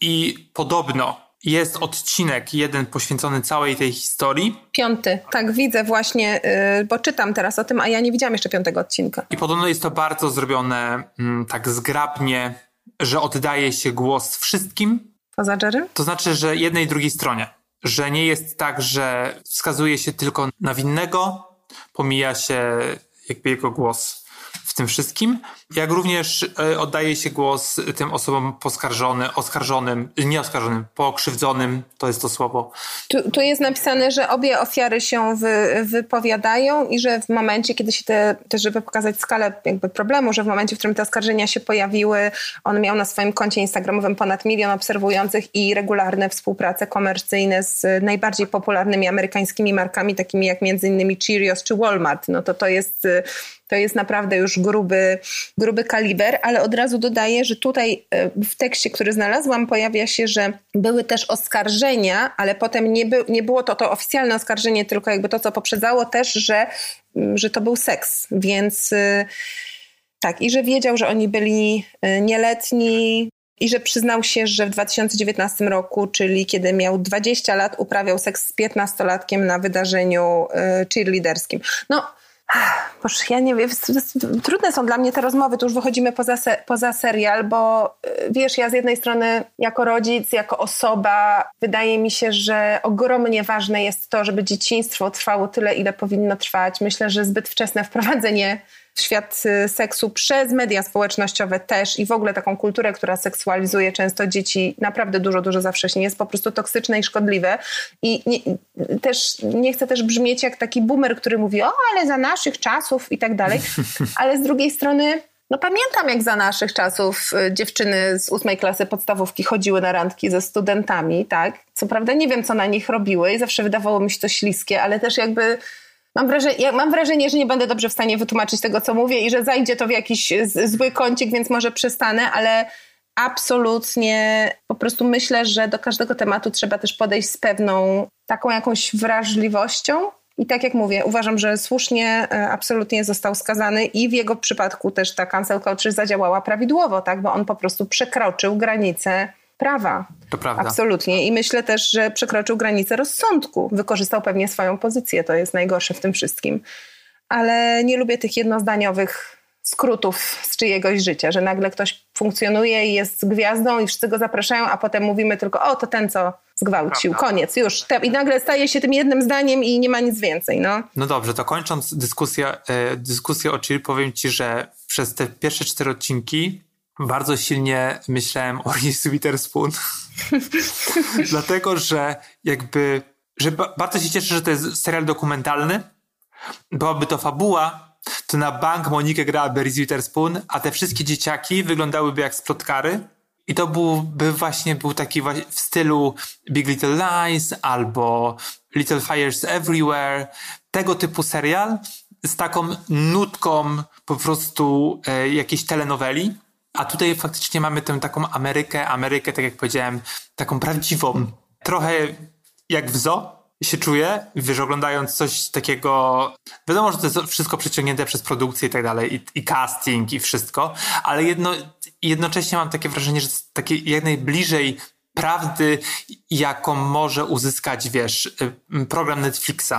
[SPEAKER 2] I podobno jest odcinek jeden poświęcony całej tej historii.
[SPEAKER 3] Piąty, tak widzę właśnie, y, bo czytam teraz o tym, a ja nie widziałam jeszcze piątego odcinka.
[SPEAKER 2] I podobno jest to bardzo zrobione mm, tak zgrabnie, że oddaje się głos wszystkim.
[SPEAKER 3] Poza Jerry?
[SPEAKER 2] To znaczy, że jednej i drugiej stronie. Że nie jest tak, że wskazuje się tylko na winnego, pomija się jakby jego głos w tym wszystkim, jak również e, oddaje się głos tym osobom poskarżonym, oskarżonym, nie oskarżonym, pokrzywdzonym, to jest to słowo.
[SPEAKER 3] Tu, tu jest napisane, że obie ofiary się wy, wypowiadają i że w momencie, kiedy się te, też żeby pokazać skalę jakby problemu, że w momencie, w którym te oskarżenia się pojawiły, on miał na swoim koncie instagramowym ponad milion obserwujących i regularne współprace komercyjne z najbardziej popularnymi amerykańskimi markami, takimi jak między innymi Cheerios czy Walmart. No to to jest to jest naprawdę już gruby, gruby kaliber, ale od razu dodaję, że tutaj e, w tekście, który znalazłam, pojawia się, że były też oskarżenia, ale potem nie, by, nie było to to oficjalne oskarżenie, tylko jakby to, co poprzedzało też, że, mm, że to był seks, więc y, tak, i że wiedział, że oni byli y, nieletni, i że przyznał się, że w 2019 roku, czyli kiedy miał 20 lat, uprawiał seks z 15-latkiem na wydarzeniu y, cheerleaderskim. No, Boże, ja nie wiem, trudne są dla mnie te rozmowy, tu już wychodzimy poza, se, poza serial, bo y, wiesz, ja z jednej strony jako rodzic, jako osoba, wydaje mi się, że ogromnie ważne jest to, żeby dzieciństwo trwało tyle, ile powinno trwać. Myślę, że zbyt wczesne wprowadzenie w świat y, seksu przez media społecznościowe też i w ogóle taką kulturę, która seksualizuje często dzieci naprawdę dużo, dużo za wcześnie jest po prostu toksyczne i szkodliwe. I nie, też nie chcę też brzmieć jak taki boomer, który mówi, o, ale za naszych czasów i tak dalej. Ale z drugiej strony no pamiętam, jak za naszych czasów y, dziewczyny z ósmej klasy podstawówki chodziły na randki ze studentami, tak? Co prawda nie wiem, co na nich robiły i zawsze wydawało mi się to śliskie, ale też jakby Mam wrażenie, mam wrażenie, że nie będę dobrze w stanie wytłumaczyć tego, co mówię i że zajdzie to w jakiś zły kącik, więc może przestanę, ale absolutnie po prostu myślę, że do każdego tematu trzeba też podejść z pewną taką jakąś wrażliwością. I tak jak mówię, uważam, że słusznie e, absolutnie został skazany i w jego przypadku też ta cancel culture zadziałała prawidłowo, tak? bo on po prostu przekroczył granicę prawa.
[SPEAKER 2] To prawda.
[SPEAKER 3] Absolutnie. I myślę też, że przekroczył granicę rozsądku. Wykorzystał pewnie swoją pozycję. To jest najgorsze w tym wszystkim. Ale nie lubię tych jednozdaniowych skrótów z czyjegoś życia, że nagle ktoś funkcjonuje i jest gwiazdą i wszyscy go zapraszają, a potem mówimy tylko, o, to ten, co zgwałcił, Prawda. koniec, już. I nagle staje się tym jednym zdaniem i nie ma nic więcej, no.
[SPEAKER 2] No dobrze, to kończąc dyskusję, e, dyskusję o Chill, powiem ci, że przez te pierwsze cztery odcinki bardzo silnie myślałem o Reese Witherspoon. Dlatego, że jakby, że bardzo się cieszę, że to jest serial dokumentalny. Byłaby to fabuła, to na bank Monikę grałaby Reese Witherspoon, a te wszystkie dzieciaki wyglądałyby jak sprotkary. I to byłby właśnie był taki w stylu Big Little Lies albo Little Fires Everywhere. Tego typu serial z taką nutką po prostu e, jakiejś telenoweli a tutaj faktycznie mamy tę taką Amerykę, Amerykę, tak jak powiedziałem, taką prawdziwą. Trochę jak w zoo się czuję, wiesz, oglądając coś takiego, wiadomo, że to jest wszystko przeciągnięte przez produkcję i tak dalej, i, i casting i wszystko, ale jedno, jednocześnie mam takie wrażenie, że takie jak najbliżej prawdy, jaką może uzyskać, wiesz, y, program Netflixa.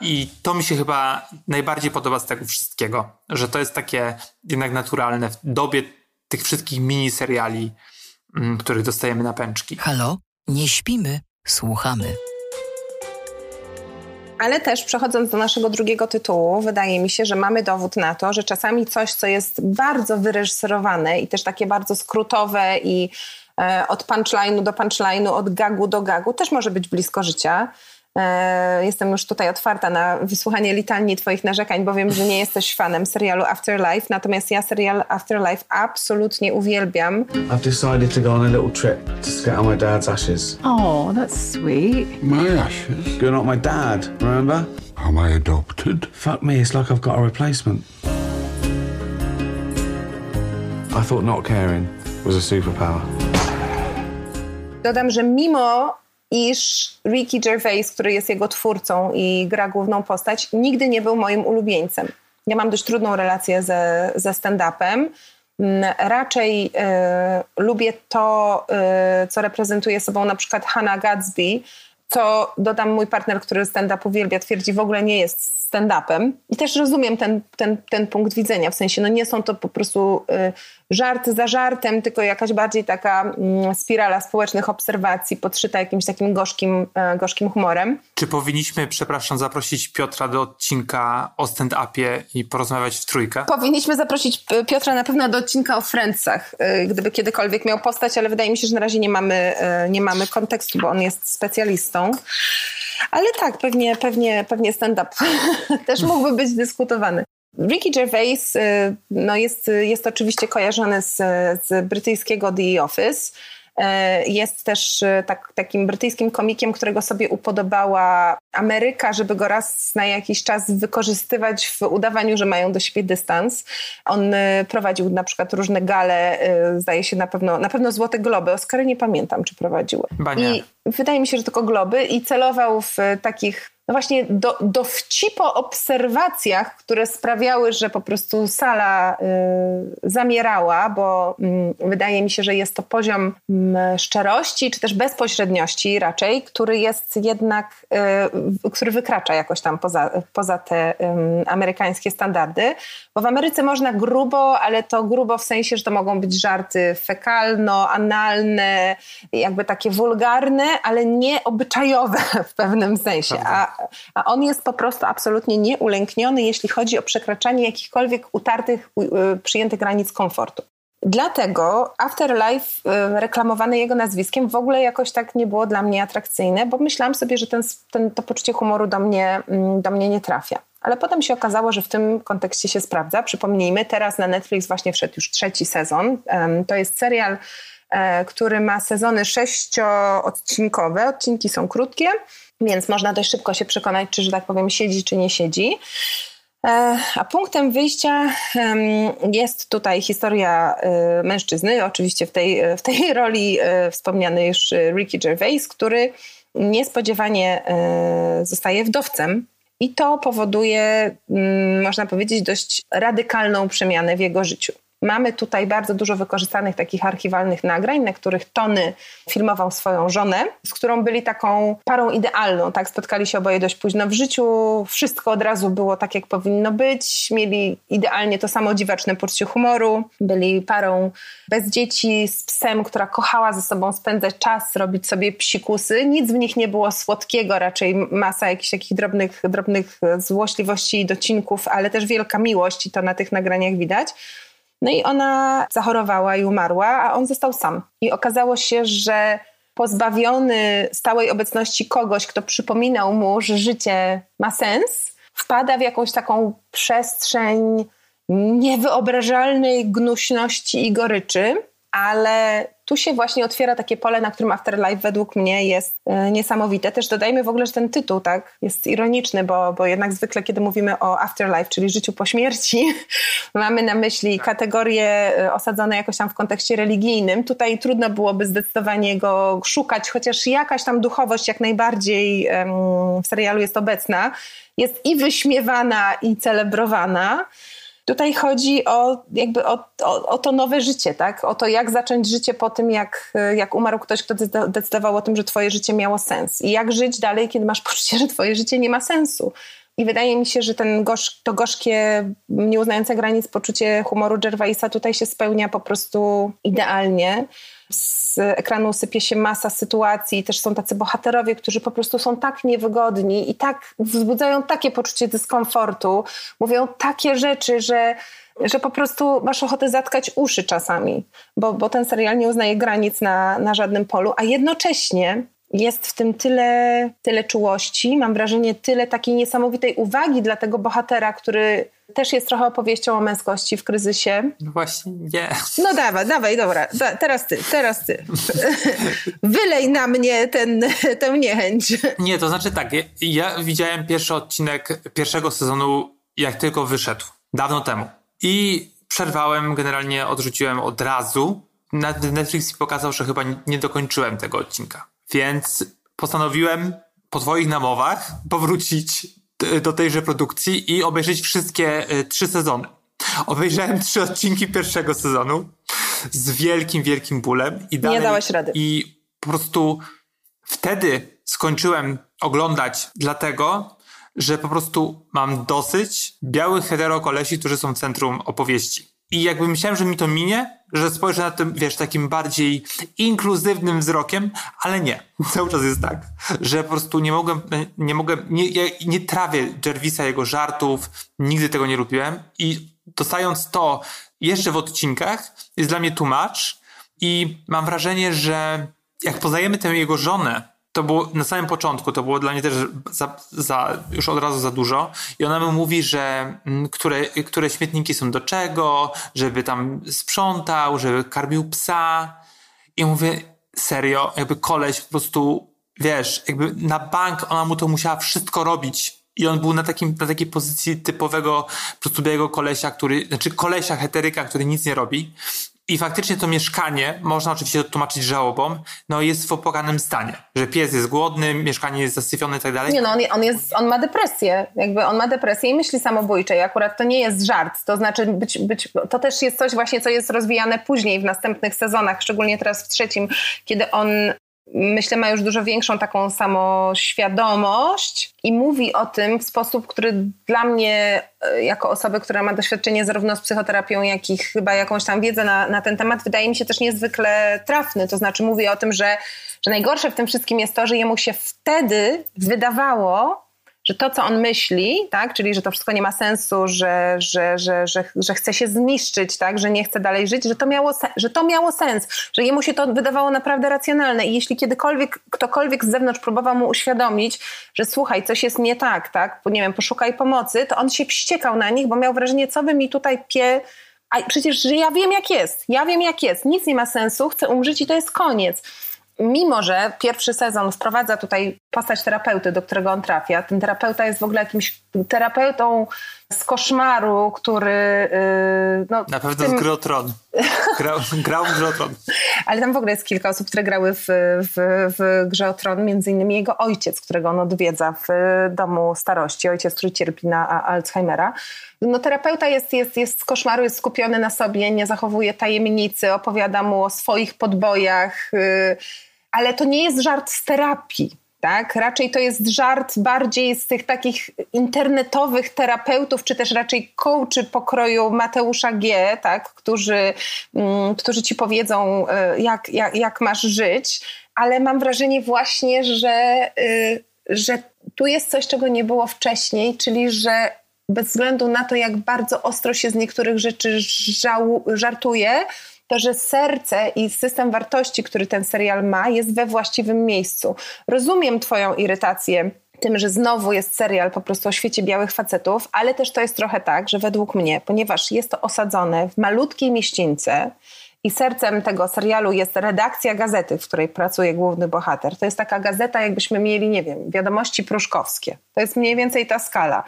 [SPEAKER 2] I to mi się chyba najbardziej podoba z tego wszystkiego, że to jest takie jednak naturalne w dobie tych wszystkich miniseriali, mm, których dostajemy na pęczki.
[SPEAKER 1] Halo? Nie śpimy, słuchamy.
[SPEAKER 3] Ale też przechodząc do naszego drugiego tytułu, wydaje mi się, że mamy dowód na to, że czasami coś, co jest bardzo wyreżyserowane i też takie bardzo skrótowe i e, od punchline'u do punchline'u, od gagu do gagu, też może być blisko życia. E, jestem już tutaj otwarta na wysłuchanie litanii Twoich narzekań, bo wiem, że nie jesteś fanem serialu Afterlife, natomiast ja serial Afterlife absolutnie uwielbiam.
[SPEAKER 7] I've decided to go on a little trip to scatter my dad's ashes.
[SPEAKER 8] Oh, that's sweet.
[SPEAKER 9] My ashes?
[SPEAKER 7] You're not my dad, remember?
[SPEAKER 9] Am I adopted?
[SPEAKER 7] Fuck me, it's like I've got a replacement. I thought not caring was a superpower.
[SPEAKER 3] Dodam, że mimo iż Ricky Gervais, który jest jego twórcą i gra główną postać, nigdy nie był moim ulubieńcem. Ja mam dość trudną relację ze, ze stand-upem. Mm, raczej y, lubię to, y, co reprezentuje sobą na przykład Hannah Gadsby, co dodam mój partner, który stand-up uwielbia, twierdzi w ogóle nie jest stand-upem i też rozumiem ten, ten, ten punkt widzenia, w sensie no nie są to po prostu y, żarty za żartem, tylko jakaś bardziej taka y, spirala społecznych obserwacji podszyta jakimś takim gorzkim, y, gorzkim humorem.
[SPEAKER 2] Czy powinniśmy, przepraszam, zaprosić Piotra do odcinka o stand-upie i porozmawiać w trójkę?
[SPEAKER 3] Powinniśmy zaprosić Piotra na pewno do odcinka o Friendsach, y, gdyby kiedykolwiek miał postać, ale wydaje mi się, że na razie nie mamy, y, nie mamy kontekstu, bo on jest specjalistą. Ale tak, pewnie, pewnie, pewnie stand-up też mógłby być dyskutowany. Ricky Gervais y, no jest, jest oczywiście kojarzony z, z brytyjskiego The Office. E, jest też tak, takim brytyjskim komikiem, którego sobie upodobała Ameryka, żeby go raz na jakiś czas wykorzystywać w udawaniu, że mają do siebie dystans. On prowadził na przykład różne gale, zdaje się na pewno, na pewno Złote Globy. Oscary nie pamiętam, czy prowadził. I wydaje mi się, że tylko Globy i celował w takich no właśnie do, dowcipo obserwacjach, które sprawiały, że po prostu sala y, zamierała, bo y, wydaje mi się, że jest to poziom y, szczerości, czy też bezpośredniości raczej, który jest jednak, y, który wykracza jakoś tam poza, poza te amerykańskie standardy, bo w Ameryce można grubo, ale to grubo w sensie, że to mogą być żarty fekalno-analne, jakby takie wulgarne, ale nie obyczajowe w pewnym sensie. A a on jest po prostu absolutnie nieulękniony, jeśli chodzi o przekraczanie jakichkolwiek utartych, przyjętych granic komfortu. Dlatego Afterlife reklamowany jego nazwiskiem w ogóle jakoś tak nie było dla mnie atrakcyjne, bo myślałam sobie, że ten, ten, to poczucie humoru do mnie, do mnie nie trafia. Ale potem się okazało, że w tym kontekście się sprawdza. Przypomnijmy, teraz na Netflix właśnie wszedł już trzeci sezon. To jest serial, e, który ma sezony sześcioodcinkowe. Odcinki są krótkie więc można dość szybko się przekonać, czy, że tak powiem, siedzi, czy nie siedzi. E, a punktem wyjścia jest tutaj historia e, mężczyzny, oczywiście w tej, w tej roli e, wspomniany już Ricky Gervais, który niespodziewanie zostaje wdowcem. I to powoduje, mm, można powiedzieć, dość radykalną przemianę w jego życiu. Mamy tutaj bardzo dużo wykorzystanych takich archiwalnych nagrań, na których Tony filmował swoją żonę, z którą byli taką parą idealną, tak? Spotkali się oboje dość późno w życiu, wszystko od razu było tak, jak powinno być, mieli idealnie to samo dziwaczne poczucie humoru, byli parą bez dzieci, z psem, która kochała ze sobą spędzać czas, robić sobie psikusy. Nic w nich nie było słodkiego, raczej masa jakichś takich drobnych, drobnych złośliwości i docinków, ale też wielka miłość i to na tych nagraniach widać. No i ona zachorowała i umarła, a on został sam. I okazało się, że pozbawiony stałej obecności kogoś, kto przypominał mu, że życie ma sens, wpada w jakąś taką przestrzeń niewyobrażalnej gnuśności i goryczy, ale tu się właśnie otwiera takie pole, na którym Afterlife według mnie jest e, niesamowite. Też dodajmy w ogóle, że ten tytuł tak jest ironiczny, bo, bo jednak zwykle, kiedy mówimy o Afterlife, czyli życiu po śmierci, mamy na myśli kategorie e, osadzone jakoś tam w kontekście religijnym. Tutaj trudno byłoby zdecydowanie go szukać, chociaż jakaś tam duchowość jak najbardziej w serialu jest obecna. Jest i wyśmiewana, i celebrowana. Tutaj chodzi o jakby o, o, o, to nowe życie, tak? O to, jak zacząć życie po tym, jak, jak umarł ktoś, kto decydował o tym, że twoje życie miało sens. I jak żyć dalej, kiedy masz poczucie, że twoje życie nie ma sensu. I wydaje mi się, że ten gorz, to gorzkie, nieuznające granic poczucie humoru Gervaisa tutaj się spełnia po prostu idealnie. Z ekranu sypie się masa sytuacji, też są tacy bohaterowie, którzy po prostu są tak niewygodni i tak wzbudzają takie poczucie dyskomfortu, mówią takie rzeczy, że że po prostu masz ochotę zatkać uszy czasami, bo, bo ten serial nie uznaje granic na, na żadnym polu, a jednocześnie jest w tym tyle, tyle czułości, mam wrażenie, tyle takiej niesamowitej uwagi dla tego bohatera, który też jest trochę opowieścią o męskości w kryzysie.
[SPEAKER 2] No właśnie, nie.
[SPEAKER 3] No dawaj, dawaj, dobra, da, teraz ty, teraz ty. Wylej na mnie ten, tę niechęć.
[SPEAKER 2] Nie, to znaczy tak, ja, ja widziałem pierwszy odcinek pierwszego sezonu, jak tylko wyszedł, dawno temu. I przerwałem, generalnie odrzuciłem od razu. Netflix pokazał, że chyba nie dokończyłem tego odcinka. Więc postanowiłem po twoich namowach powrócić do tejże produkcji i obejrzeć wszystkie y, trzy sezony. Obejrzałem trzy odcinki pierwszego sezonu z wielkim, wielkim bólem. I dalej,
[SPEAKER 3] Nie dałeś rady.
[SPEAKER 2] I po prostu wtedy skończyłem oglądać dlatego, że po prostu mam dosyć białych hetero kolesi, którzy są w centrum opowieści. I jakby myślałem, że mi to minie, że spojrzę na tym, wiesz, takim bardziej inkluzywnym wzrokiem, ale nie. Cały czas jest tak, że po prostu nie mogłem, nie mogę, nie, ja nie trawię Jervisa, jego żartów, nigdy tego nie lubiłem i dostając to jeszcze w odcinkach jest dla mnie tłumacz i mam wrażenie, że jak poznajemy tę jego żonę, to było na samym początku, to było dla mnie też za, za, już od razu za dużo. I ona mi mówi, że mm, które, które śmietniki są do czego, żeby tam sprzątał, żeby karmił psa. I mówię, serio, jakby koleś po prostu, wiesz, jakby na bank ona mu to musiała wszystko robić. I on był na, takim, na takiej pozycji typowego po prostu białego kolesia, który, znaczy kolesia heteryka, który nic nie robi. I faktycznie to mieszkanie, można oczywiście tłumaczyć żałobą, no jest w opłakanym stanie. Że pies jest głodny, mieszkanie jest zasyfione i tak dalej.
[SPEAKER 3] Nie no, on, on, jest, on ma depresję, jakby on ma depresję i myśli samobójcze i akurat to nie jest żart, to znaczy być, być, to też jest coś właśnie, co jest rozwijane później w następnych sezonach, szczególnie teraz w trzecim, kiedy on myślę, ma już dużo większą taką samoświadomość i mówi o tym w sposób, który dla mnie, e, jako osoby, która ma doświadczenie zarówno z psychoterapią, jak i chyba jakąś tam wiedzę na, na ten temat, wydaje mi się też niezwykle trafny. To znaczy, mówi o tym, że, że najgorsze w tym wszystkim jest to, że jemu się wtedy wydawało, że to, co on myśli, tak, czyli że to wszystko nie ma sensu, że, że, że, że, że chce się zniszczyć, tak, że nie chce dalej żyć, że to, miało, że to miało sens, że jemu się to wydawało naprawdę racjonalne. I jeśli kiedykolwiek ktokolwiek z zewnątrz próbował mu uświadomić, że słuchaj, coś jest nie tak, tak, nie wiem, poszukaj pomocy, to on się wściekał na nich, bo miał wrażenie, co wy mi tutaj pie... A przecież, że ja wiem jak jest, ja wiem jak jest, nic nie ma sensu, chcę umrzeć i to jest koniec mimo że pierwszy sezon wprowadza tutaj postać terapeuty, do którego on trafia, ten terapeuta jest w ogóle jakimś terapeutą z koszmaru, który...
[SPEAKER 2] Yy, no, Na pewno tym... z Grotron. Grał, grał w Grotron.
[SPEAKER 3] Ale tam w ogóle jest kilka osób, które grały w, w, w grze o Tron, między innymi jego ojciec, którego on odwiedza w domu starości, ojciec, który cierpi na Alzheimera. No, terapeuta jest, jest, jest z koszmaru, jest skupiony na sobie, nie zachowuje tajemnicy, opowiada mu o swoich podbojach, yy, ale to nie jest żart z terapii tak? Raczej to jest żart bardziej z tych takich internetowych terapeutów, czy też raczej coachy pokroju Mateusza G., tak? którzy, mm, którzy ci powiedzą, e, jak, jak, jak masz żyć, ale mam wrażenie właśnie, że, y, że tu jest coś, czego nie było wcześniej, czyli że bez względu na to, jak bardzo ostro się z niektórych rzeczy żału, żartuje, to, że serce i system wartości, który ten serial ma, jest we właściwym miejscu. Rozumiem Twoją irytację tym, że znowu jest serial po prostu o świecie białych facetów, ale też to jest trochę tak, że według mnie, ponieważ jest to osadzone w malutkiej mieścińce, i sercem tego serialu jest redakcja gazety, w której pracuje główny bohater. To jest taka gazeta, jakbyśmy mieli, nie wiem, wiadomości pruszkowskie. To jest mniej więcej ta skala.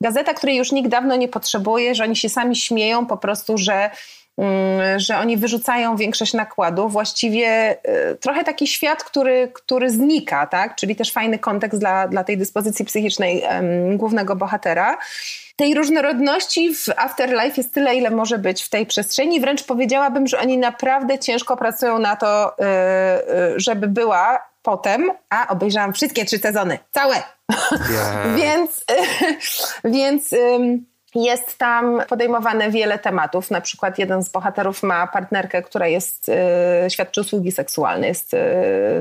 [SPEAKER 3] Gazeta, której już nikt dawno nie potrzebuje, że oni się sami śmieją po prostu, że że oni wyrzucają większość nakładu, właściwie y, trochę taki świat, który, który znika, tak? czyli też fajny kontekst dla, dla tej dyspozycji psychicznej głównego bohatera. Tej różnorodności w Afterlife jest tyle, ile może być w tej przestrzeni. Wręcz powiedziałabym, że oni naprawdę ciężko pracują na to, y, y, żeby była potem, a obejrzałam wszystkie trzy sezony, całe. Yeah. więc, więc jest tam podejmowane wiele tematów. Na przykład jeden z bohaterów ma partnerkę, która jest, y, świadczy usługi seksualne, jest, y,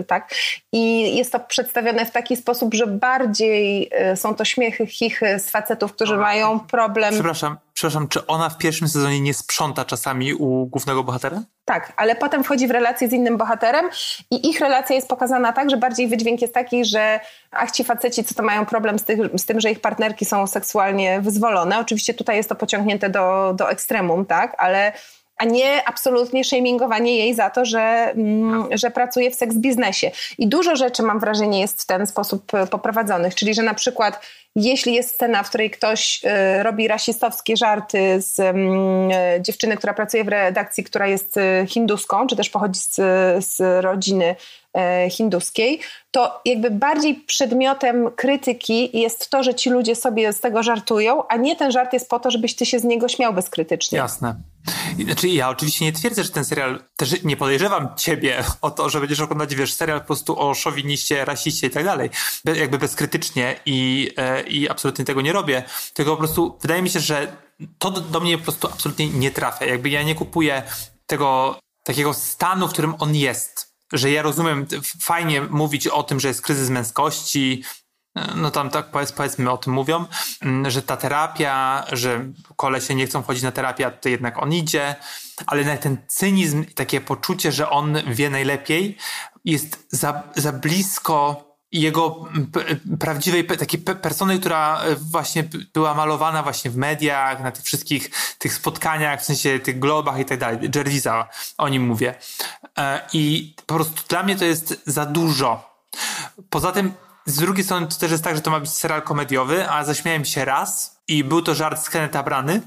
[SPEAKER 3] tak? I jest to przedstawione w taki sposób, że bardziej y, są to śmiechy, chichy z facetów, którzy mają problem.
[SPEAKER 2] Przepraszam, przepraszam, czy ona w pierwszym sezonie nie sprząta czasami u głównego bohatera?
[SPEAKER 3] Tak, ale potem wchodzi w relację z innym bohaterem i ich relacja jest pokazana tak, że bardziej wydźwięk jest taki, że ach ci faceci, co to mają problem z, tych, z tym, że ich partnerki są seksualnie wyzwolone. Oczywiście tutaj jest to pociągnięte do, do ekstremum, tak, ale a nie absolutnie shamingowanie jej za to, że, mm, że pracuje w seks biznesie. I dużo rzeczy, mam wrażenie, jest w ten sposób e, poprowadzonych, czyli że na przykład jeśli jest scena, w której ktoś y, robi rasistowskie żarty z y, dziewczyny, która pracuje w redakcji, która jest y, hinduską, czy też pochodzi z, z rodziny hinduskiej, to jakby bardziej przedmiotem krytyki jest to, że ci ludzie sobie z tego żartują, a nie ten żart jest po to, żebyś ty się z niego śmiał bezkrytycznie.
[SPEAKER 2] Jasne. Znaczy, ja oczywiście nie twierdzę, że ten serial, też nie podejrzewam ciebie o to, że będziesz oglądać, wiesz, serial po prostu o szowiniście, rasiście i tak dalej, Be, jakby bezkrytycznie i, e, i absolutnie tego nie robię, tylko po prostu wydaje mi się, że to do, do mnie po prostu absolutnie nie trafia. Jakby ja nie kupuję tego takiego stanu, w którym on jest. Że ja rozumiem, fajnie mówić o tym, że jest kryzys męskości, no tam tak powiedz, powiedzmy o tym mówią, mm, że ta terapia, że kolesie nie chcą chodzić na terapię, a tutaj jednak on idzie, ale jednak ten cynizm i takie poczucie, że on wie najlepiej jest za, za blisko jego prawdziwej takiej persony, która właśnie była malowana właśnie w mediach, na tych wszystkich tych spotkaniach, w sensie tych globach i tak dalej. Jervisa, o nim mówię. E, I po prostu dla mnie to jest za dużo. Poza tym z drugiej strony to też jest tak, że to ma być serial komediowy, a zaśmiałem się raz i był to żart z Kenneta Brany.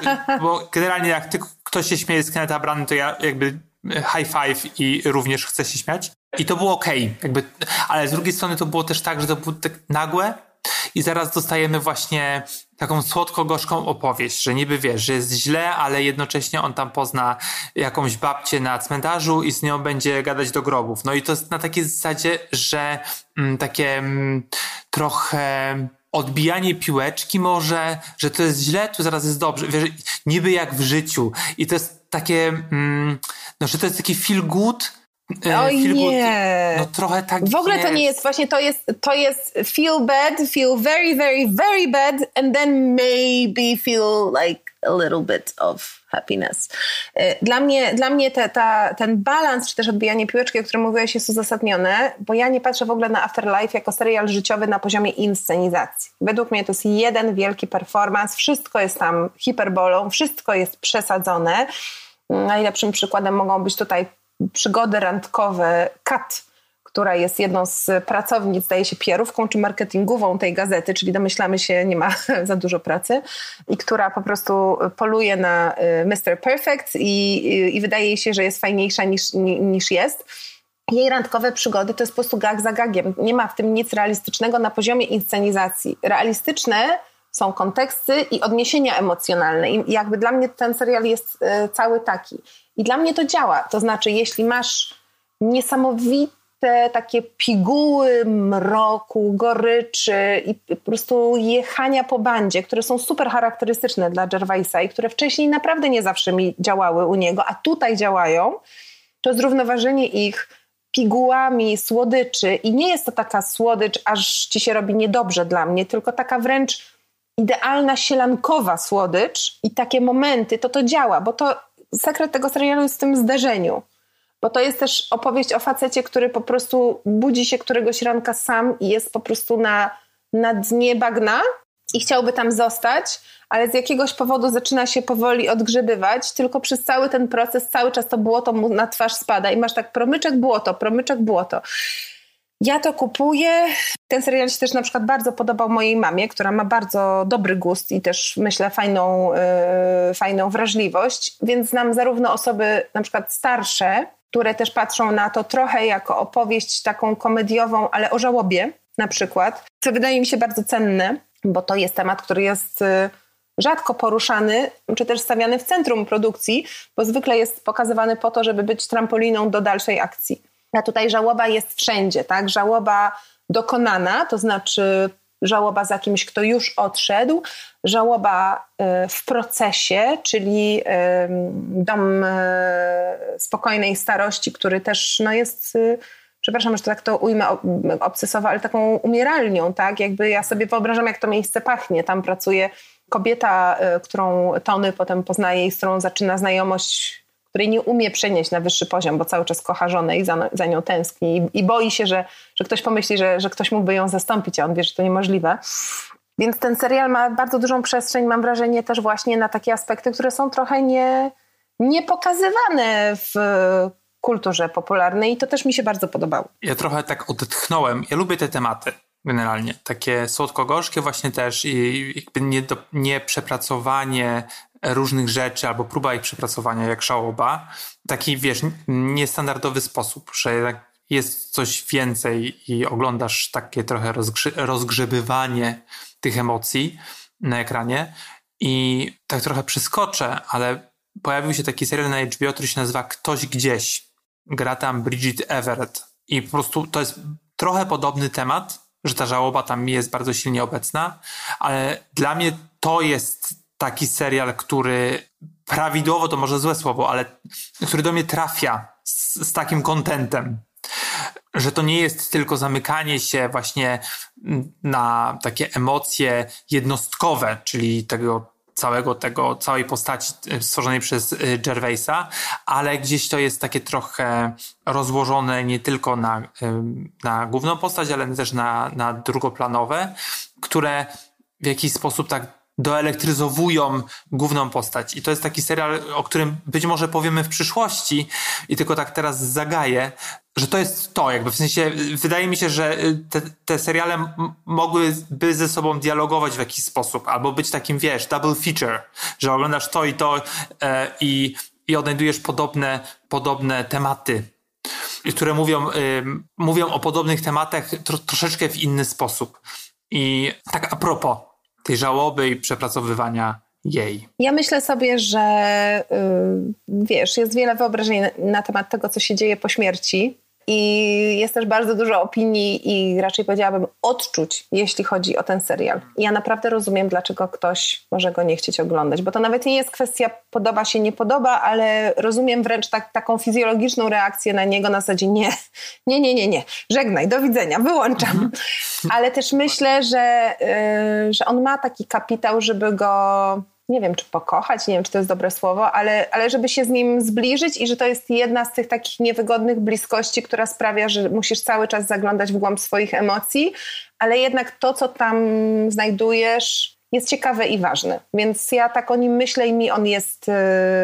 [SPEAKER 2] Bo generalnie jak ty, ktoś się śmieje z Kenneta Brany, to ja jakby high five i również chcę się śmiać. I to było okej, okay, jakby, ale z drugiej strony to było też tak, że to było tak nagłe i zaraz dostajemy właśnie taką słodko-gorzką opowieść, że niby wiesz, że jest źle, ale jednocześnie on tam pozna jakąś babcię na cmentarzu i z nią będzie gadać do grobów. No i to jest na takiej zasadzie, że mm, takie mm, trochę odbijanie piłeczki może, że to jest źle, tu zaraz jest dobrze. Wiesz, niby jak w życiu. I to jest takie, mm, no, że to jest taki feel good,
[SPEAKER 3] E, Oj nie.
[SPEAKER 2] No trochę tak
[SPEAKER 3] W ogóle
[SPEAKER 2] jest.
[SPEAKER 3] to nie jest, właśnie to jest, to jest feel bad, feel very, very, very bad and then maybe feel like a little bit of happiness. E, dla mnie, dla mnie te, ta, ten balans, czy też odbijanie piłeczki, o którym mówiłeś, jest uzasadnione, bo ja nie patrzę w ogóle na Afterlife jako serial życiowy na poziomie inscenizacji. Według mnie to jest jeden wielki performance, wszystko jest tam hiperbolą, wszystko jest przesadzone. Najlepszym przykładem mogą być tutaj przygody randkowe Kat, która jest jedną z pracownic, zdaje się, pierówką czy marketingową tej gazety, czyli domyślamy się, nie ma za dużo pracy, i która po prostu poluje na y, Mr. Perfect i, i wydaje się, że jest fajniejsza niż, niż jest. Jej randkowe przygody to jest po prostu gag za gagiem. Nie ma w tym nic realistycznego na poziomie inscenizacji. Realistyczne są konteksty i odniesienia emocjonalne. I jakby dla mnie ten serial jest y, cały taki. I dla mnie to działa. To znaczy, jeśli masz niesamowite takie piguły mroku, goryczy i po prostu jechania po bandzie, które są super charakterystyczne dla Gervaisa i które wcześniej naprawdę nie zawsze mi działały u niego, a tutaj działają, to zrównoważenie ich pigułami słodyczy i nie jest to taka słodycz, aż ci się robi niedobrze dla mnie, tylko taka wręcz idealna sielankowa słodycz i takie momenty, to to działa, bo to sekret tego serialu jest w tym zdarzeniu. Bo to jest też opowieść o facecie, który po prostu budzi się któregoś ranka sam i jest po prostu na, na dnie bagna i chciałby tam zostać, ale z jakiegoś powodu zaczyna się powoli odgrzebywać, tylko przez cały ten proces cały czas to błoto mu na twarz spada i masz tak promyczek błoto, promyczek błoto. Ja to kupuję. Ten serial się też na przykład bardzo podobał mojej mamie, która ma bardzo dobry gust i też myślę fajną, yy, fajną wrażliwość, więc znam zarówno osoby na przykład starsze, które też patrzą na to trochę jako opowieść taką komediową, ale o żałobie na przykład, co wydaje mi się bardzo cenne, bo to jest temat, który jest yy, rzadko poruszany, czy też stawiany w centrum produkcji, bo zwykle jest pokazywany po to, żeby być trampoliną do dalszej akcji. A tutaj żałoba jest wszędzie, tak? Żałoba dokonana, to znaczy żałoba za kimś, kto już odszedł, żałoba y, w procesie, czyli dom y, spokojnej starości, który też no jest, y, przepraszam, że tak to ujmę obcesowo, ale taką umieralnią, tak? Jakby ja sobie wyobrażam, jak to miejsce pachnie. Tam pracuje kobieta, którą Tony potem poznaje i z którą zaczyna znajomość której nie umie przenieść na wyższy poziom, bo cały czas kocha żonę i za, za nią tęskni i, i, boi się, że, że ktoś pomyśli, że, że ktoś mógłby ją zastąpić, a on wie, że to niemożliwe. Więc ten serial ma bardzo dużą przestrzeń, mam wrażenie, też właśnie na takie aspekty, które są trochę nie, nie pokazywane w kulturze popularnej i to też mi się bardzo podobało.
[SPEAKER 2] Ja trochę tak odetchnąłem. Ja lubię te tematy generalnie. Takie słodko-gorzkie właśnie też i jakby nie, do, nie przepracowanie różnych rzeczy albo próba ich przepracowania jak żałoba. Taki, wiesz, niestandardowy sposób, że jest coś więcej i oglądasz takie trochę rozgrzebywanie tych emocji na ekranie i tak trochę przeskoczę, ale pojawił się taki serial na HBO, który się nazywa Ktoś Gdzieś. Gra tam Bridget Everett. I po prostu to jest trochę podobny temat, że ta żałoba tam jest bardzo silnie obecna, ale dla mnie to jest taki serial, który prawidłowo, to może złe słowo, ale który do mnie trafia z, z takim kontentem że to nie jest tylko zamykanie się właśnie na takie emocje jednostkowe, czyli tego całego tego, całej postaci stworzonej przez Gervaisa, ale gdzieś to jest takie trochę rozłożone nie tylko na, na główną postać, ale też na, na drugoplanowe, które w jakiś sposób tak doelektryzowują główną postać. I to jest taki serial, o którym być może powiemy w przyszłości i tylko tak teraz zagaję, że to jest to, jakby w sensie, wydaje mi się, że te, te seriale mogłyby ze sobą dialogować w jakiś sposób, albo być takim, wiesz, double feature, że oglądasz to i to e, i, i odnajdujesz podobne, podobne tematy, które mówią, y, mówią o podobnych tematach tro, troszeczkę w inny sposób. I tak a propos, tej żałoby i przepracowywania jej.
[SPEAKER 3] Ja myślę sobie, że yy, wiesz, jest wiele wyobrażeń na, na temat tego, co się dzieje po śmierci. I jest też bardzo dużo opinii i raczej powiedziałabym odczuć, jeśli chodzi o ten serial. Ja naprawdę rozumiem, dlaczego ktoś może go nie chcieć oglądać, bo to nawet nie jest kwestia podoba się, nie podoba, ale rozumiem wręcz tak, taką fizjologiczną reakcję na niego na zasadzie nie, nie, nie, nie, nie, żegnaj, do widzenia, wyłączam. Ale też myślę, że, yy, że on ma taki kapitał, żeby go nie wiem, czy pokochać, nie wiem, czy to jest dobre słowo, ale, ale żeby się z nim zbliżyć i że to jest jedna z tych takich niewygodnych bliskości, która sprawia, że musisz cały czas zaglądać w głąb swoich emocji, ale jednak to, co tam znajdujesz, jest ciekawe i ważne. Więc ja tak o nim myślę i mi on jest yy,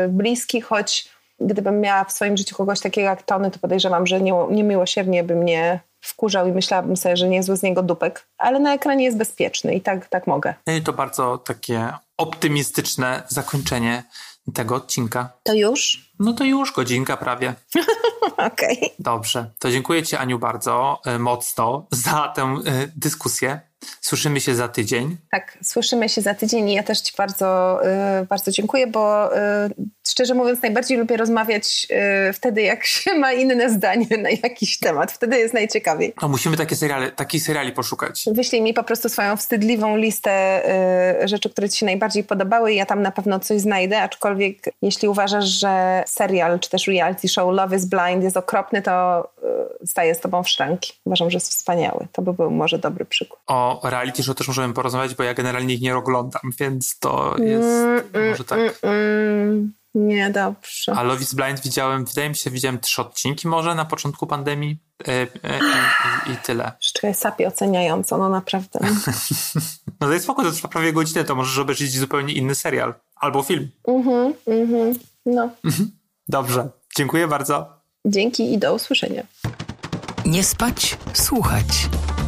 [SPEAKER 3] bliski, choć gdybym miała w swoim życiu kogoś takiego jak Tony, to podejrzewam, że nie, niemiłosiernie by mnie wkurzał i myślałabym sobie, że niezły z niego dupek, ale na ekranie jest bezpieczny i tak, tak mogę.
[SPEAKER 2] No I to bardzo takie optymistyczne zakończenie tego odcinka.
[SPEAKER 3] To już?
[SPEAKER 2] No to już, godzinka prawie.
[SPEAKER 3] Okej. Okay.
[SPEAKER 2] Dobrze, to dziękuję Ci Aniu bardzo y, mocno za tę y, dyskusję. Słyszymy się za tydzień.
[SPEAKER 3] Tak, słyszymy się za tydzień i ja też Ci bardzo, y, bardzo dziękuję, bo szczerze mówiąc najbardziej lubię rozmawiać wtedy, jak się ma inne zdanie na jakiś temat. Wtedy jest najciekawiej.
[SPEAKER 2] No musimy takie seriale, takich seriali poszukać.
[SPEAKER 3] Wyślij mi po prostu swoją wstydliwą listę rzeczy, które Ci się najbardziej podobały i ja tam na pewno coś znajdę, aczkolwiek jeśli uważasz, że serial czy też reality show Love is Blind jest okropny, to staję z tobą w szranki. Uważam, że jest wspaniały. To by był może dobry przykład.
[SPEAKER 2] O reality show też możemy porozmawiać, bo ja generalnie ich nie oglądam, więc to jest mm, może tak. Mm,
[SPEAKER 3] mm, nie, dobrze.
[SPEAKER 2] A Love is Blind widziałem, wydaje mi się, widziałem trzy odcinki może na początku pandemii e, e, i, i, tyle.
[SPEAKER 3] Czekaj, sapi oceniająco, no naprawdę.
[SPEAKER 2] no to jest spoko, to trwa prawie godzinę, to możesz obejrzeć zupełnie inny serial albo film.
[SPEAKER 3] Mhm, mhm, no.
[SPEAKER 2] Mhm. Dobrze, dziękuję bardzo.
[SPEAKER 3] Dzięki i do usłyszenia.
[SPEAKER 1] Nie spać, słuchać.